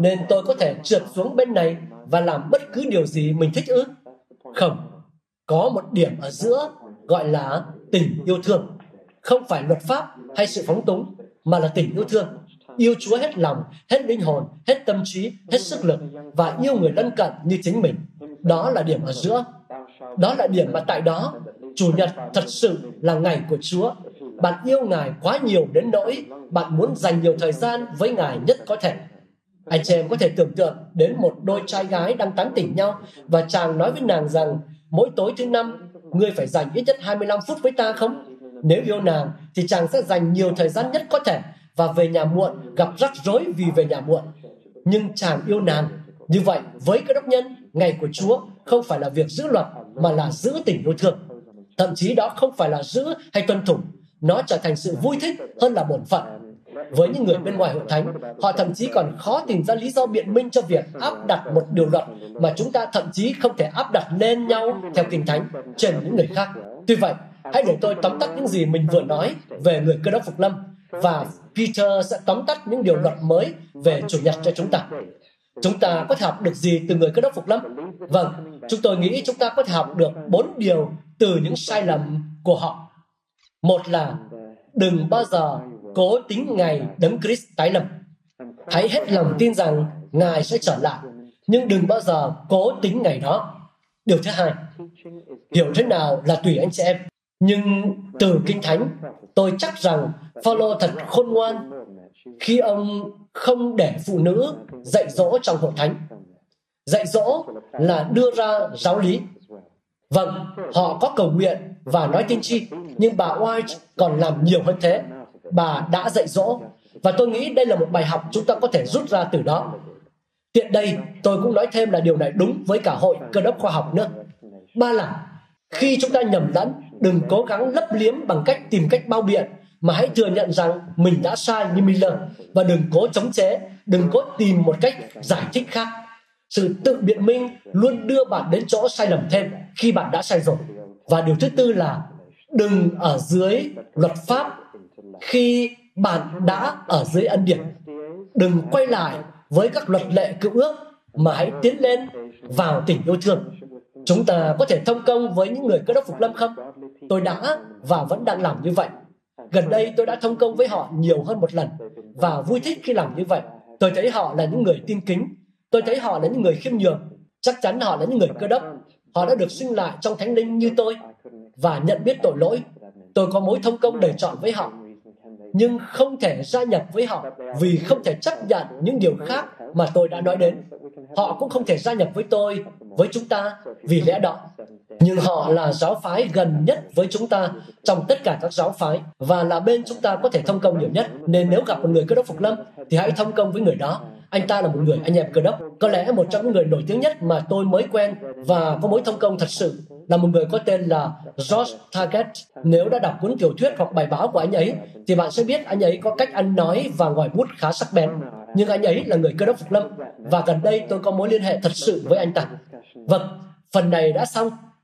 nên tôi có thể trượt xuống bên này và làm bất cứ điều gì mình thích ư? Không, có một điểm ở giữa gọi là tình yêu thương. Không phải luật pháp hay sự phóng túng, mà là tình yêu thương. Yêu Chúa hết lòng, hết linh hồn, hết tâm trí, hết sức lực và yêu người lân cận như chính mình. Đó là điểm ở giữa. Đó là điểm mà tại đó, Chủ nhật thật sự là ngày của Chúa. Bạn yêu Ngài quá nhiều đến nỗi bạn muốn dành nhiều thời gian với Ngài nhất có thể Anh chị em có thể tưởng tượng đến một đôi trai gái đang tán tỉnh nhau và chàng nói với nàng rằng mỗi tối thứ năm, ngươi phải dành ít nhất 25 phút với ta không? Nếu yêu nàng thì chàng sẽ dành nhiều thời gian nhất có thể và về nhà muộn gặp rắc rối vì về nhà muộn. Nhưng chàng yêu nàng. Như vậy, với cơ đốc nhân, ngày của Chúa không phải là việc giữ luật mà là giữ tình yêu thương. Thậm chí đó không phải là giữ hay tuân thủ. Nó trở thành sự vui thích hơn là bổn phận với những người bên ngoài hội thánh, họ thậm chí còn khó tìm ra lý do biện minh cho việc áp đặt một điều luật mà chúng ta thậm chí không thể áp đặt lên nhau theo kinh thánh trên những người khác. Tuy vậy, hãy để tôi tóm tắt những gì mình vừa nói về người cơ đốc phục lâm và Peter sẽ tóm tắt những điều luật mới về chủ nhật cho chúng ta. Chúng ta có thể học được gì từ người cơ đốc phục lâm? Vâng, chúng tôi nghĩ chúng ta có thể học được bốn điều từ những sai lầm của họ. Một là đừng bao giờ cố tính ngày đấng Christ tái lâm. Hãy hết lòng tin rằng Ngài sẽ trở lại, nhưng đừng bao giờ cố tính ngày đó. Điều thứ hai, hiểu thế nào là tùy anh chị em. Nhưng từ Kinh Thánh, tôi chắc rằng Phaolô thật khôn ngoan khi ông không để phụ nữ dạy dỗ trong hội thánh. Dạy dỗ là đưa ra giáo lý. Vâng, họ có cầu nguyện và nói tiên tri, nhưng bà White còn làm nhiều hơn thế bà đã dạy dỗ và tôi nghĩ đây là một bài học chúng ta có thể rút ra từ đó. Tiện đây, tôi cũng nói thêm là điều này đúng với cả hội cơ đốc khoa học nữa. Ba là, khi chúng ta nhầm lẫn, đừng cố gắng lấp liếm bằng cách tìm cách bao biện, mà hãy thừa nhận rằng mình đã sai như Miller. Và đừng cố chống chế, đừng cố tìm một cách giải thích khác. Sự tự biện minh luôn đưa bạn đến chỗ sai lầm thêm khi bạn đã sai rồi. Và điều thứ tư là đừng ở dưới luật pháp khi bạn đã ở dưới ân điển. Đừng quay lại với các luật lệ cựu ước mà hãy tiến lên vào tình yêu thương. Chúng ta có thể thông công với những người cơ đốc phục lâm không? Tôi đã và vẫn đang làm như vậy gần đây tôi đã thông công với họ nhiều hơn một lần và vui thích khi làm như vậy. Tôi thấy họ là những người tin kính. Tôi thấy họ là những người khiêm nhường. Chắc chắn họ là những người cơ đốc. Họ đã được sinh lại trong thánh linh như tôi và nhận biết tội lỗi. Tôi có mối thông công đầy chọn với họ nhưng không thể gia nhập với họ vì không thể chấp nhận những điều khác mà tôi đã nói đến. Họ cũng không thể gia nhập với tôi, với chúng ta vì lẽ đó. Nhưng họ là giáo phái gần nhất với chúng ta trong tất cả các giáo phái và là bên chúng ta có thể thông công nhiều nhất. Nên nếu gặp một người cơ đốc phục lâm thì hãy thông công với người đó. Anh ta là một người anh em cơ đốc. Có lẽ một trong những người nổi tiếng nhất mà tôi mới quen và có mối thông công thật sự là một người có tên là George Target. Nếu đã đọc cuốn tiểu thuyết hoặc bài báo của anh ấy, thì bạn sẽ biết anh ấy có cách ăn nói và ngòi bút khá sắc bén. Nhưng anh ấy là người cơ đốc phục lâm, và gần đây tôi có mối liên hệ thật sự với anh ta. Vâng, phần này đã xong,